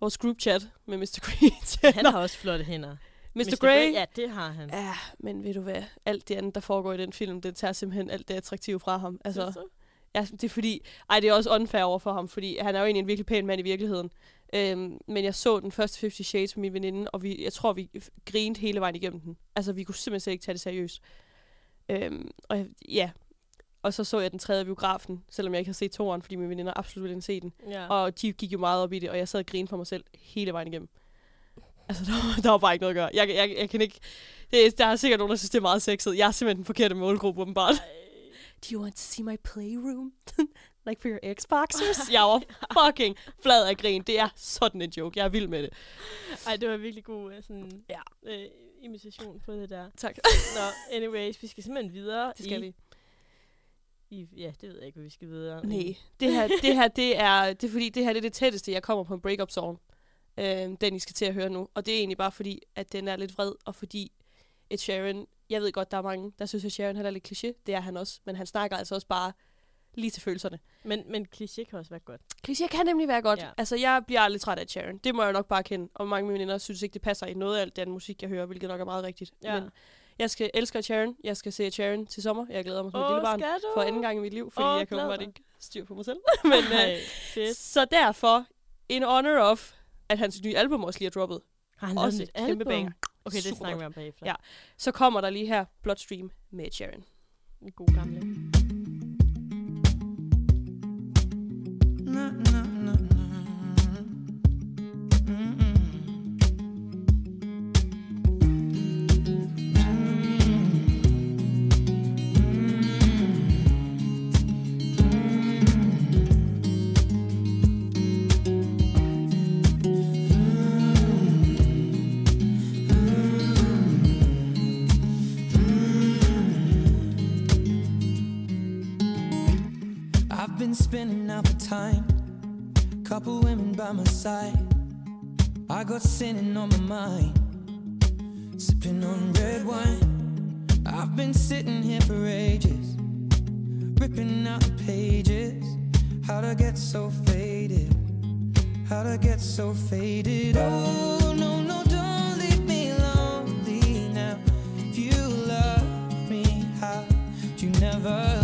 vores group chat med Mr. Grey. Han har også flotte hænder. Mr. Grey? Ja, det har han. Ja, men ved du hvad? Alt det andet, der foregår i den film, det tager simpelthen alt det attraktive fra ham. Altså, ja, det er fordi... Ej, det er også unfair over for ham, fordi han er jo egentlig en virkelig pæn mand i virkeligheden. Øhm, men jeg så den første 50 Shades med min veninde, og vi, jeg tror, vi grinede hele vejen igennem den. Altså, vi kunne simpelthen slet ikke tage det seriøst. Øhm, og jeg- ja, og så så jeg den tredje biografen, selvom jeg ikke har set toeren, fordi mine veninder absolut ville se den. Ja. Og de gik jo meget op i det, og jeg sad og grinede for mig selv hele vejen igennem. Altså, der, var- der var bare ikke noget at gøre. Jeg, jeg, jeg kan ikke... Det, der er sikkert nogen, der synes, det er meget sexet. Jeg er simpelthen den forkerte målgruppe, åbenbart. Do you want to see my playroom? like for your Xboxers? jeg var fucking flad af grin. Det er sådan en joke. Jeg er vild med det. Ej, det var virkelig god øh, sådan, Ja. øh, imitation på det der. Tak. Nå, anyways, vi skal simpelthen videre. Det skal i, vi. I, ja, det ved jeg ikke, hvad vi skal videre. Nej, det her, det her, det er, det er fordi, det her det er det tætteste, jeg kommer på en breakup song. Øh, den, I skal til at høre nu. Og det er egentlig bare fordi, at den er lidt vred, og fordi Ed Sheeran, jeg ved godt, der er mange, der synes, at Sheeran han er lidt kliché. Det er han også. Men han snakker altså også bare lige til følelserne. Men, men kliché kan også være godt. Kliché kan nemlig være godt. Ja. Altså, jeg bliver aldrig træt af Sheeran. Det må jeg nok bare kende. Og mange af mine veninder synes ikke, det passer i noget af alt den musik, jeg hører, hvilket nok er meget rigtigt. Ja. Men jeg skal elske Ed Sheeran. Jeg skal se Sheeran til sommer. Jeg glæder mig som et Åh, lille barn. For anden gang i mit liv, fordi Åh, jeg kan dig. ikke styr på mig selv. Men, Ej, øh, fedt. så derfor, in honor of, at hans nye album også lige er droppet. Har han også et et kæmpe album? banger. Okay, det Super snakker vi om bagefter. Ja. Så kommer der lige her Bloodstream med Ed Sheeran. En god gamle. Out the time, couple women by my side. I got sinning on my mind, sipping on red wine. I've been sitting here for ages, ripping out the pages. How'd I get so faded? How'd I get so faded? Oh, no, no, don't leave me lonely now. If you love me, how'd you never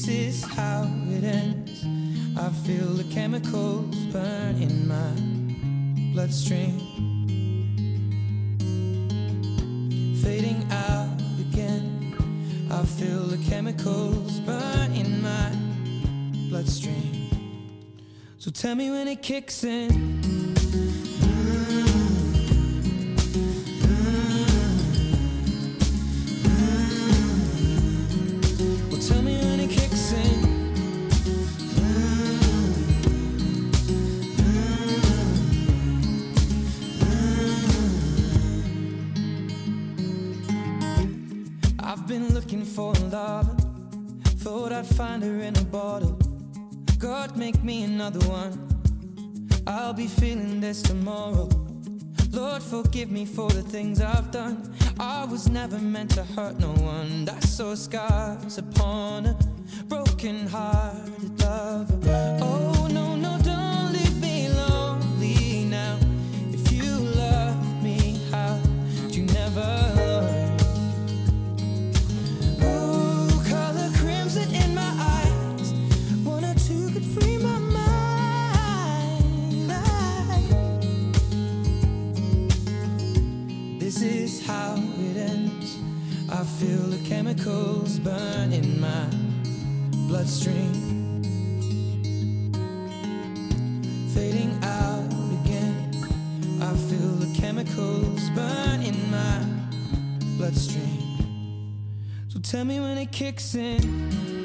This is how it ends. I feel the chemicals burn in my bloodstream. Fading out again. I feel the chemicals burn in my bloodstream. So tell me when it kicks in. Make me another one. I'll be feeling this tomorrow. Lord, forgive me for the things I've done. I was never meant to hurt no one. I saw scars upon a broken hearted chemicals burn in my bloodstream. Fading out again. I feel the chemicals burn in my bloodstream. So tell me when it kicks in.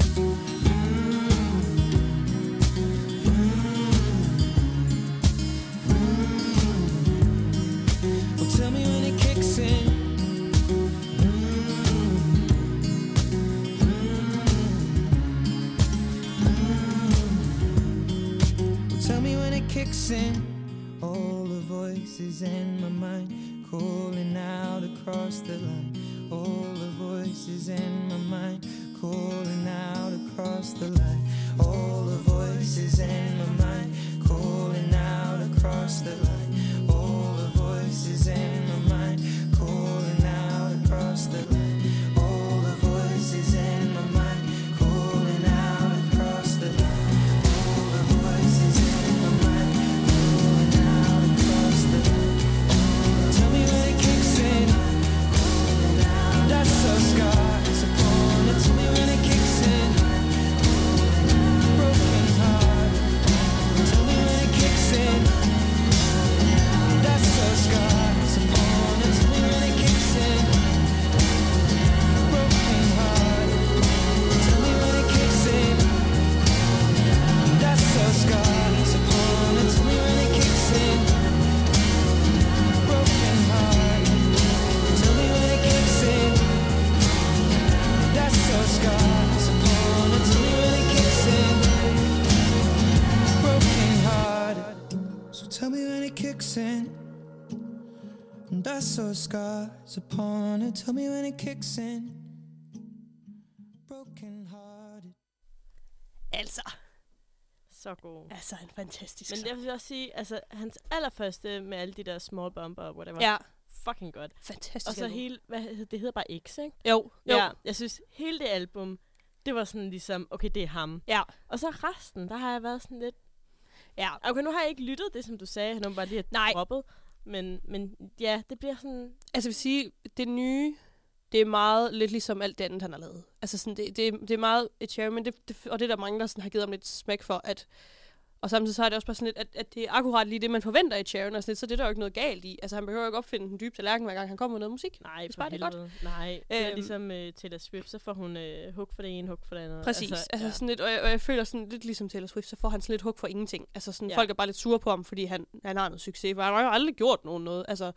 In. All the voices in my mind calling out across the line. All the voices in my mind calling out across the line. All the voices in kicks in. Broken hearted. Altså, Så god. altså en fantastisk Men jeg vil også sige, altså hans allerførste med alle de der small bumper og whatever. Ja. Fucking godt. Fantastisk Og så album. hele, hvad hed, det hedder bare X, ikke? Jo, jo. Ja, jeg synes, hele det album, det var sådan ligesom, okay, det er ham. Ja. Og så resten, der har jeg været sådan lidt... Ja. Okay, nu har jeg ikke lyttet det, som du sagde, han bare lige Nej. droppet. Men, men ja, det bliver sådan... Altså jeg vil sige, det nye, det er meget lidt ligesom alt det andet, han har lavet. Altså sådan, det, det, det er meget et men det, det, og det er der mange, der sådan har givet ham lidt smæk for, at og samtidig så er det også bare sådan lidt, at, at det er akkurat lige det, man forventer i Sharon, og sådan lidt, så det er der jo ikke noget galt i. Altså han behøver jo ikke opfinde den dybe tallerken, hver gang han kommer med noget musik. Nej, Hvis for bare det er godt. Nej, det er Øhm. ligesom uh, Taylor Swift, så får hun uh, hug for det ene, hug for det andet. Præcis. Altså, altså ja. sådan lidt, og, jeg, og jeg føler sådan lidt ligesom Taylor Swift, så får han sådan lidt hug for ingenting. Altså sådan, ja. folk er bare lidt sure på ham, fordi han, han har noget succes, for han har jo aldrig gjort nogen noget. Altså,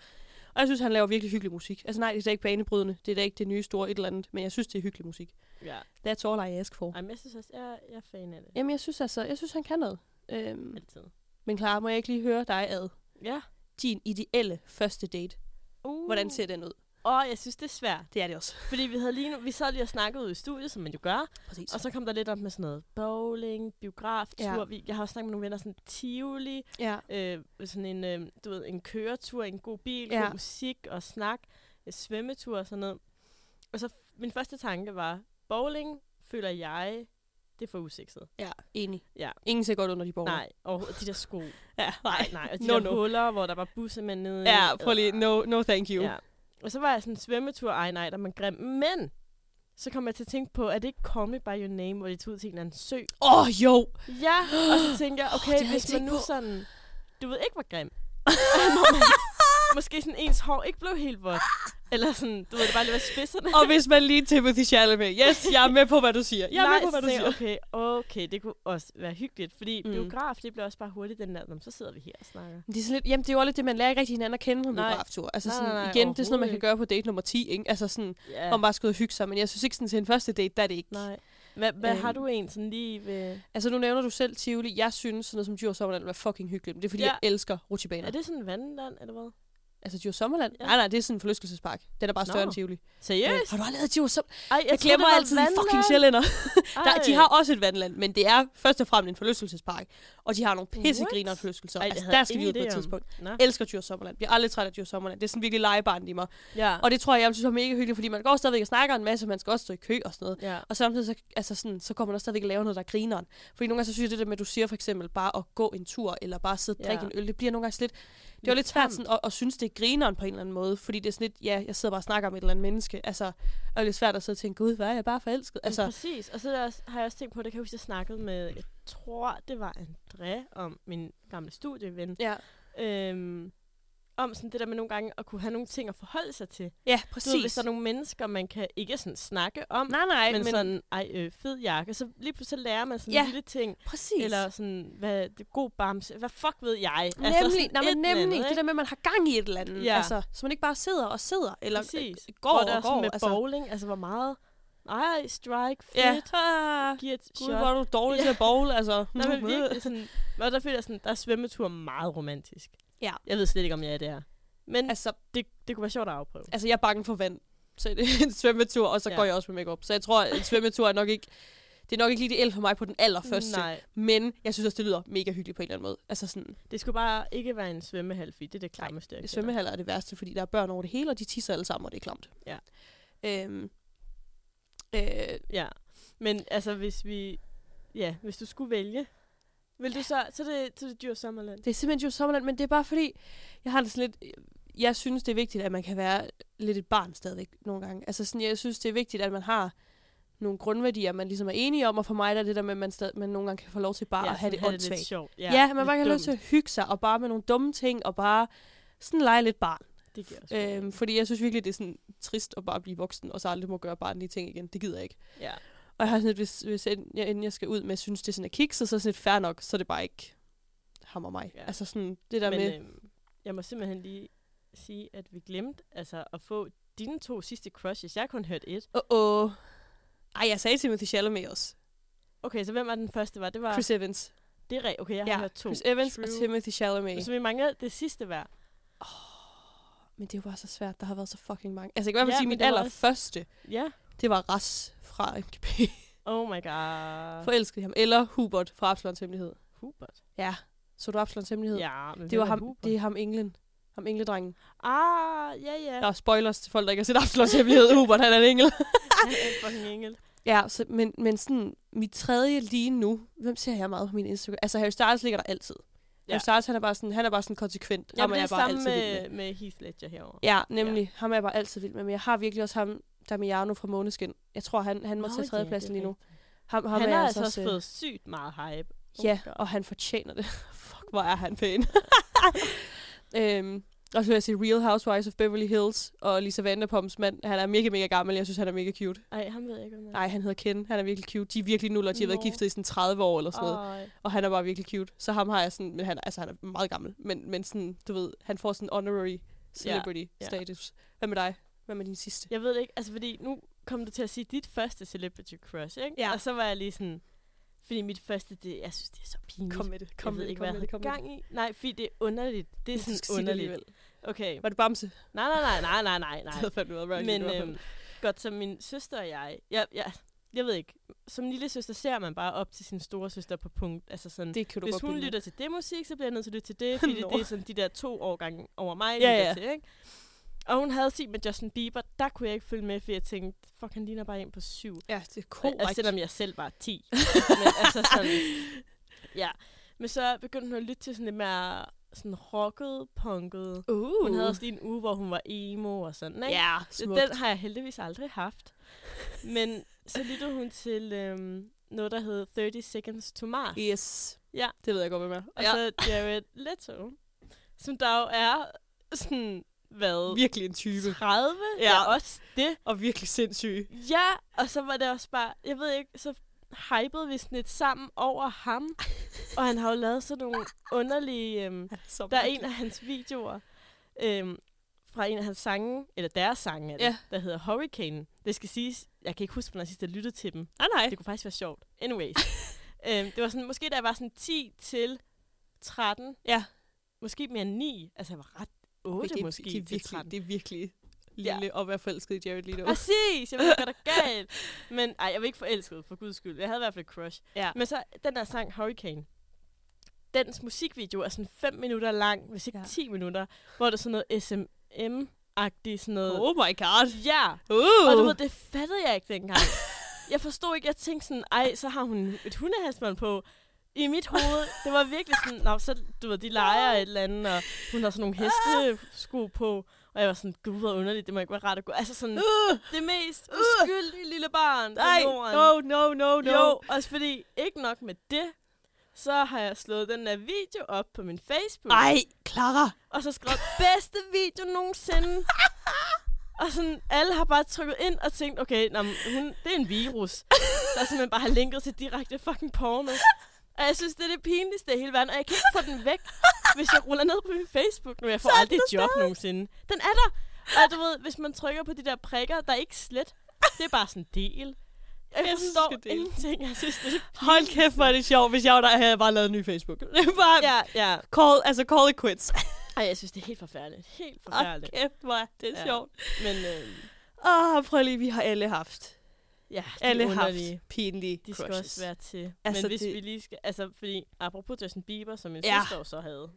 og jeg synes, han laver virkelig hyggelig musik. Altså nej, det er da ikke banebrydende, det er da ikke det nye store et eller andet, men jeg synes, det er hyggelig musik. ja. That's all I ask for. Ej, men jeg synes også, jeg, jeg er fan af det. Jamen, jeg synes altså, jeg synes, han kan noget. Øhm, Altid. men Clara, må jeg ikke lige høre dig ad? Ja. Din ideelle første date. Uh. Hvordan ser den ud? Åh, jeg synes, det er svært. Det er det også. Fordi vi havde lige nu, vi sad lige og snakkede ud i studiet, som man jo gør. Præcis. Og så kom der lidt op med sådan noget bowling, biograftur. Ja. Vi, jeg har også snakket med nogle venner, sådan Tivoli, Ja. øh, sådan en, øh, du ved, en køretur, en god bil, Ja. god musik og snak, øh, svømmetur og sådan noget. Og så min første tanke var, bowling føler jeg, det er for usikset. Ja, enig. Ja. Ingen ser godt under de borgere. Nej, og de der sko. Ja, nej, nej. Og de No, der no. huller, hvor der var bussemænd nede. Ja, prøv lige. No, no thank you. Ja. Og så var jeg sådan en svømmetur, ej nej, der er man grim. Men så kom jeg til at tænke på, er det ikke Call Me By Your Name, hvor de tog ud til en eller anden sø? Åh, oh, jo! Ja, og så tænkte jeg, okay, oh, hvis man nu på. sådan, du ved ikke, hvor grim. Måske sådan ens hår ikke blev helt vådt. Eller sådan, du ved, det bare lige var spidserne. Og hvis man lige Timothy Chalamet. Yes, jeg er med på, hvad du siger. Jeg er Nej, med på, hvad du siger. Okay, okay, det kunne også være hyggeligt. Fordi Mm. biograf, det bliver også bare hurtigt den der, "Nå, men så sidder vi her og snakker. Det er, sådan lidt, jamen, det er jo lidt det, man lærer ikke rigtig hinanden at kende på en biograftur. Altså Nej, sådan, nej, nej, igen, det er sådan noget, man kan gøre på date nummer 10, ikke? Altså sådan, hvor man bare og hygge sig. Men jeg synes ikke sådan til en første date, der er det ikke. Nej. Hvad, hvad Øhm. har du en sådan lige ved... Altså nu nævner du selv Tivoli. Jeg synes sådan noget som Djurs Sommerland var fucking hyggeligt. Men det er fordi, Ja. jeg elsker rutsjebaner. Er det sådan vandland, eller hvad? Altså Djurs Sommerland? Ja. Nej, nej, det er sådan en forlystelsespark. Den er bare større Nå. end Tivoli. Seriøst? Øh, har du aldrig lavet Djurs Sommerland? Jeg, jeg glemmer altid de fucking vandland. sjællænder. der, de har også et vandland, men det er først og fremmest en forlystelsespark. Og de har nogle pissegriner forlystelser. Ej, Altså, der skal vi ud på et tidspunkt. Nå. Elsker Djurs Sommerland. Bliver aldrig træt af Djurs Sommerland. Det er sådan virkelig legebarn i mig. Ja. Og det tror jeg, jeg synes er mega hyggeligt, fordi man går stadigvæk og snakker en masse, man skal også stå i kø og sådan noget. Ja. Og samtidig så, altså sådan, så går man også stadigvæk og laver noget, der er grineren. Fordi nogle gange så synes jeg, det der med, at du siger for eksempel bare at gå en tur, eller bare sidde og drikke Ja. en øl, det bliver nogle gange lidt... Det er jo Lidt svært sådan, at, at, synes, det er grineren på en eller anden måde, fordi det er sådan lidt, ja, jeg sidder bare og snakker med et eller andet menneske, altså, og det er lidt svært at sidde og tænke, gud, hvad er jeg bare forelsket? Altså, Altså, præcis. Og så der også, har jeg også tænkt på, det kan jeg huske, jeg snakkede med, jeg tror, det var André om min gamle studieven. ja, Øhm, om sådan det der med nogle gange at kunne have nogle ting at forholde sig til. ja, Du præcis. ved, hvis der er nogle mennesker, man kan ikke sådan snakke om, nej, nej, men, men, sådan, ej, øh, fed jakke, så lige pludselig lærer man sådan Ja, en lille ting. præcis. Eller sådan, hvad, det god bamse. Hvad fuck ved jeg? Altså, Nemlig, sådan nej, men nemlig andet, det der med, at man har gang i et eller andet. Ja. Altså, så man ikke bare sidder og sidder, eller Præcis. øh, går Hvor og går. med altså. bowling, altså hvor meget... Ej, strike, fedt. Ja. Ah, Giv et Gud, hvor er du dårlig Ja. til at bowl, altså. Nej, men virkelig sådan... Og der føler jeg sådan, der er svømmetur meget romantisk. Ja. Jeg ved slet ikke, om jeg er der. Men Altså, det, det kunne være sjovt at afprøve. altså, jeg er bange for vand. Så det er en svømmetur, og så Ja. går jeg også med makeup. Så jeg tror, at en svømmetur er nok ikke... Det er nok ikke lige det el for mig på den allerførste. Nej, Men jeg synes også, det lyder mega hyggeligt på en eller anden måde. Altså sådan, det skulle bare ikke være en svømmehal, fordi det er det klammeste, jeg svømmehaller er det værste, fordi der er børn over det hele, og de tisser alle sammen, og det er klamt. Ja. Øhm, øh, Ja, men altså hvis vi... Ja, hvis du skulle vælge, vil du så... Så det, så det dyr sommerland. det er simpelthen jo sommerland, men det er bare fordi, jeg har det sådan lidt... Jeg synes, det er vigtigt, at man kan være lidt et barn stadigvæk nogle gange. Altså sådan, jeg synes, det er vigtigt, at man har nogle grundværdier, man ligesom er enige om, og for mig der er det der med, at man, stadig, man nogle gange kan få lov til bare ja, at have det åndssvagt. sjovt. Ja, ja man bare kan have lov til at hygge sig, og bare med nogle dumme ting, og bare sådan lege lidt barn. Det giver også. Øhm, fordi jeg synes virkelig, det er sådan trist at bare blive voksen, og så aldrig må gøre barnlige ting igen. Det gider jeg ikke. Ja. Og jeg har sådan lidt, hvis, hvis jeg, inden jeg skal ud med, synes det er sådan er kikset, så er sådan lidt fair nok, så er det bare ikke ham og mig. Ja. Altså sådan, det der Men med... øhm, jeg må simpelthen lige sige, at vi glemte altså, at få dine to sidste crushes. Jeg har kun hørt et. Åh, oh, oh. Ej, jeg sagde Timothy Chalamet også. Okay, så hvem var den første? Var det var... Chris Evans. Det er rigtigt. Okay, jeg har Ja, hørt to. Chris Evans True. og Timothy Chalamet. Så vi mangler det sidste hver. Men det bare så svært, der har været så fucking mange. Altså, jeg kan i hvert fald Ja, sige, min var allerførste, Ja. Det var Ras fra MGP. Oh my god. Forelskede ham. Eller Hubert fra Absalons Hemmelighed. Hubert. Ja, så du Absalons Hemmelighed? Ja, men Det var ham, Hubert? det er ham englen. Ham engledrengen. Ah, ja, ja. Der er spoilers til folk, der ikke har set Absalons Hemmelighed. Hubert, han er en engel. Han er en fucking engel. Ja, så, men, men sådan, mit tredje lige nu, hvem ser jeg meget på min Instagram? Altså, Harry Styles ligger der altid. Ja. Harry Styles, han er bare sådan, han er bare sådan konsekvent. Ja, ham er det er jeg bare altid vild med. med, med Heath Ledger herovre. Ja, nemlig. Ja. Ham er jeg bare altid vild med. Men jeg har virkelig også ham, Damiano fra Måneskin. Jeg tror, han, han må Nå, tage tredjepladsen er lige nu. Ham, ham Han har jeg altså også øh, fået sygt meget hype. Oh Ja, God. og han fortjener det. Fuck, hvor er han pæn. øhm, og så vil jeg sige Real Housewives of Beverly Hills og Lisa Vanderpumps mand. Han er mega, mega gammel. Jeg synes, han er mega cute. Ej, han ved jeg ikke, om. Nej, han hedder Ken. Han er virkelig cute. De er virkelig nuller. De har været Nå. giftet i sådan 30 år eller sådan noget. Ej. Og han er bare virkelig cute. Så ham har jeg sådan, men han, altså, han er meget gammel. Men, men sådan, du ved, han får sådan honorary celebrity ja. status. Hvad med dig? Hvad med din sidste? Jeg ved det ikke, altså fordi nu kom du til at sige dit første celebrity crush, ikke? Ja. Og så var jeg lige sådan, fordi mit første, det, jeg synes, det er så pinligt. Kom med det. Kom jeg med ved det. ikke, Kom hvad med jeg det. Kom med det. gang i. Nej, fordi det er underligt. Det er skal sådan det underligt. alligevel. Okay. Var det Bamse? Nej, nej, nej, nej, nej, nej, Det nej. havde fandme været right. Men øhm, godt, som min søster og jeg, jeg, jeg, jeg ved ikke, som lille søster ser man bare op til sin store søster på punkt. Altså sådan, det kan du hvis godt hun lytter til det musik, så bliver jeg nødt til at lytte til det, fordi Nå. det er sådan de der to årgange over mig, Ja, ja. til, ikke? Og hun havde set med Justin Bieber, der kunne jeg ikke følge med, for jeg tænkte, fuck, han ligner bare en på syv. Ja, det er Korrekt. Altså, selvom jeg selv var 10. Men altså sådan, ja. Men så begyndte hun at lytte til sådan lidt mere sådan rocket, punket. Uh. Hun havde også lige en uge, hvor hun var emo og sådan, ikke? Ja, smukt. Den har jeg heldigvis aldrig haft. Men så lyttede hun til øhm, noget, der hed 30 Seconds to Mars. Yes. Ja. Det ved jeg godt, med. Og så Jared Leto, som der jo er sådan, hvad? Virkelig en type. 30? Ja. ja også det. Og virkelig sindssyg. Ja, og så var det også bare, jeg ved ikke, så hypede vi sådan lidt sammen over ham. og han har jo lavet sådan nogle underlige... Øhm, Så der er en af hans videoer øhm, fra en af hans sange, eller deres sange, er det, Ja. der hedder Hurricane. Det skal siges, jeg kan ikke huske, hvornår jeg sidst har lyttet til dem. Nej, nej. Det kunne faktisk være sjovt. Anyways. øhm, det var sådan, måske da jeg var sådan 10 til 13. Ja. Måske mere end 9. Altså jeg var ret 8 det, er- måske det, er til virkelig, 13. det er virkelig lille ja. at være forelsket i Jared Leto. Præcis, jeg ved ikke, hvad der er galt. Men ej, jeg var ikke forelsket, for guds skyld. Jeg havde i hvert fald et crush. Ja. Men så den der sang Hurricane, dens musikvideo er sådan 5 minutter lang, hvis ikke Ja. ja. 10 minutter, hvor der er sådan noget SM-agtigt sådan noget. Oh my god. Ja, Uh. og du ved, det fattede jeg ikke dengang. jeg forstod ikke, jeg tænkte sådan, ej, så har hun et hundehalsbånd på. I mit hoved, det var virkelig sådan, nå, så, du ved, de leger et eller andet, og hun har sådan nogle hestesko på, og jeg var sådan, gud, hvor underligt, det må ikke være rart at gå. Altså sådan, Uh, det mest uskyldige lille barn nej, no, no, no, no. Jo, også fordi, ikke nok med det, så har jeg slået den der video op på min Facebook. Ej, Clara. Og så skrevet, bedste video nogensinde. og sådan, alle har bare trykket ind og tænkt, okay, nå, hun, det er en virus. der simpelthen bare har linket til direkte fucking porno. Og jeg synes, det er det pinligste i hele verden, og jeg kan ikke få den væk, hvis jeg ruller ned på min Facebook nu. Jeg får aldrig den job stadig. nogensinde. Den er der. Og du ved, hvis man trykker på de der prikker, der er ikke slet. Det er bare sådan en del. Jeg Jeg forstår dele. ingenting. Jeg synes, det er det Hold kæft, hvor er det sjovt, hvis jeg var der, havde bare lavet en ny Facebook. Det er bare, Ja, ja. call, altså call it quits. Ej, jeg synes, det er helt forfærdeligt. Helt Hold forfærdeligt. kæft, hvor er det Ja. sjovt. Men øh, Åh, prøv lige, vi har alle haft. Ja, de Alle er haft underlige. pinlige De skal crushes. også være til. Altså, Men hvis det- vi lige skal... Altså, fordi apropos Justin Bieber, som min Ja. ja. søster så havde.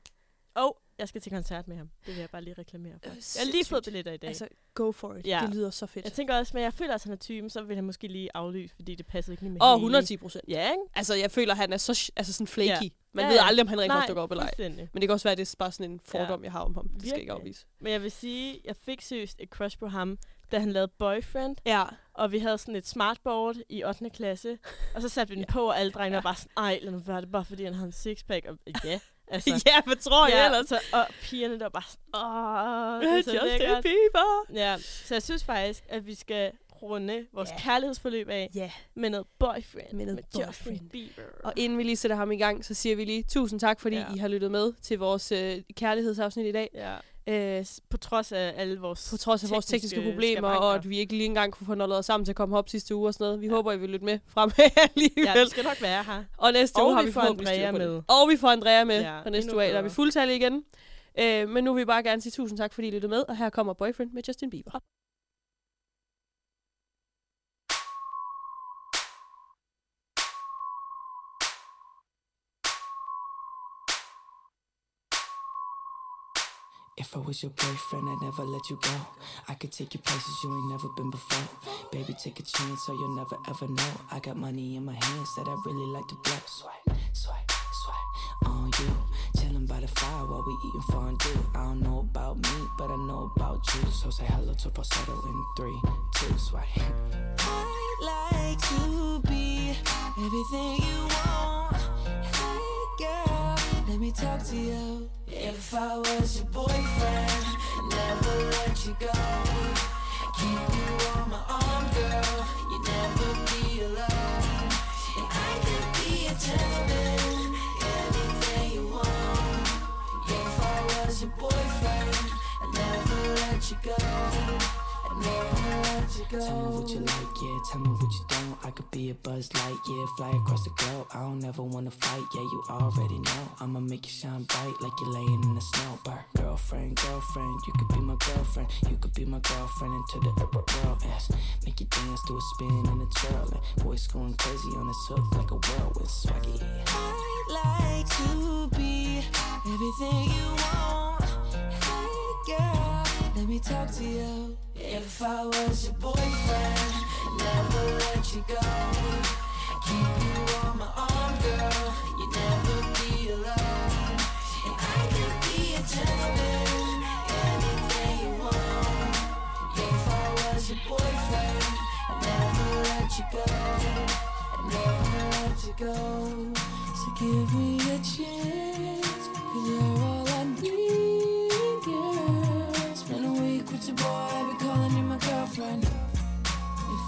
Og jeg skal til koncert med ham. Det vil jeg bare lige reklamere for. Øh, Jeg har lige fået billetter i dag. Altså, go for it. Ja. Det lyder så fedt. jeg tænker også, men jeg føler også, at han er typen, så vil han måske lige aflyse, fordi det passer ikke lige med Åh, hele. 110 procent. Ja, ikke? Altså, jeg føler, han er så altså sådan flaky. Ja. Man Ja, ved ja. aldrig, om han rent faktisk dukker op eller ej. Men det kan også være, at det er bare sådan en fordom, jeg har om ham. Det skal jeg ikke afvise. Men jeg vil sige, jeg fik seriøst et crush på ham, da han lavede Boyfriend. Ja. Og vi havde sådan et smartboard i 8. klasse. Og så satte vi den på, og alle drengene var bare sådan, ej, lad nu være det bare, fordi han havde en sixpack. Og ja, altså. ja, hvad tror jeg ja, ellers? Så, og pigerne der var bare sådan, åh, det er så Justin lækkert. Bieber. Ja, så jeg synes faktisk, at vi skal runde vores Ja. kærlighedsforløb af Ja. med noget boyfriend. Med noget med boyfriend. Justin Bieber. Og inden vi lige sætter ham i gang, så siger vi lige tusind tak, fordi Ja. I har lyttet med til vores øh, kærlighedsafsnit i dag. Ja. Øh, på trods af alle vores På trods af vores tekniske problemer, og at vi ikke lige engang kunne få noget sammen til at komme op sidste uge og sådan noget. Vi ja. håber, I vil lytte med frem alligevel. Ja, vi skal nok være her. Og næste Og uge har vi vi får Andrea det. med. Og vi får Andrea med. Ja, og næste uge er vi fuldtallige igen. Øh, men nu vil vi bare gerne sige tusind tak, fordi I lyttede med. Og her kommer Boyfriend med Justin Bieber. If I was your boyfriend, I'd never let you go. I could take you places you ain't never been before. Baby, take a chance, so you'll never ever know. I got money in my hands that I really like to blow. Swipe, swipe, swipe on you. Chilling by the fire while we eating fondue. I don't know about me, but I know about you. So say hello to falsetto in three, two, swipe. I'd like to be everything you want. Hey girl, let me talk to you. If I was your boyfriend, never let you go. Keep you on my arm, girl. You'd never be alone. And I could be a gentleman, anything you want. If I was your boyfriend, I'd never let you go. Tell me what you like, yeah. Tell me what you don't. I could be a buzz light, yeah. Fly across the globe. I don't ever wanna fight, yeah. You already know. I'ma make you shine bright like you're laying in the snow. Bird, girlfriend, girlfriend. You could be my girlfriend. You could be my girlfriend into the world. Yes. Make you dance to a spin and a twirl. And boys going crazy on this hook like a whirlwind swaggy. I'd like to be everything you want. Hey girl, me talk to you. If I was your boyfriend, never let you go. Keep you on my arm, girl. You'd never be alone. And I could be a gentleman, anything you want. If I was your boyfriend, I'd never let you go. I'd never let you go. So give me a chance, cause you're all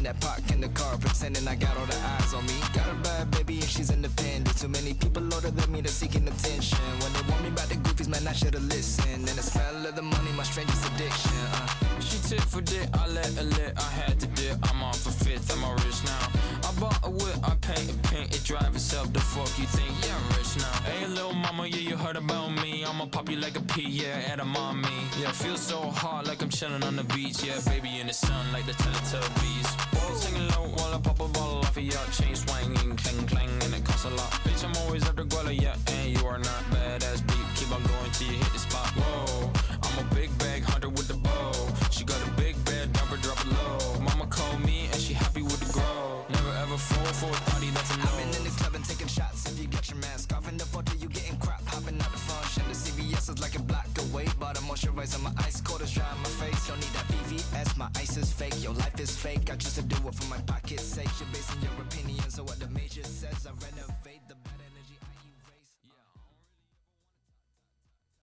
I'm that park in the car, pretending I got all the eyes on me. Got a bad baby and she's independent. Too many people older than me, they're seeking attention. When they want me about the goofies, man, I should've listened. And the smell of the money, my strangest addiction. Uh. She took for dit, I let a lit, I had to dip. I'm off a fifth, I'm a rich now. I bought a whip, I paint it pink, it drive itself. The fuck you think? Yeah, I'm rich little mama, yeah, you heard about me. I'ma pop you like a pea, yeah, at a mommy. Yeah, feel so hot like I'm chilling on the beach. Yeah, baby in the sun like the Teletubbies. Balls singing low while I pop a ball off of your chain swinging, clang clang, and it costs a lot. Bitch, I'm always up the guala, yeah, and you are not I'm moisturizing my ice cold is dry on my face. Don't need that VVS, my ice is fake. Your life is fake. I choose to do it for my pocket's sake. You're basing your opinions on what the major says. I renovate.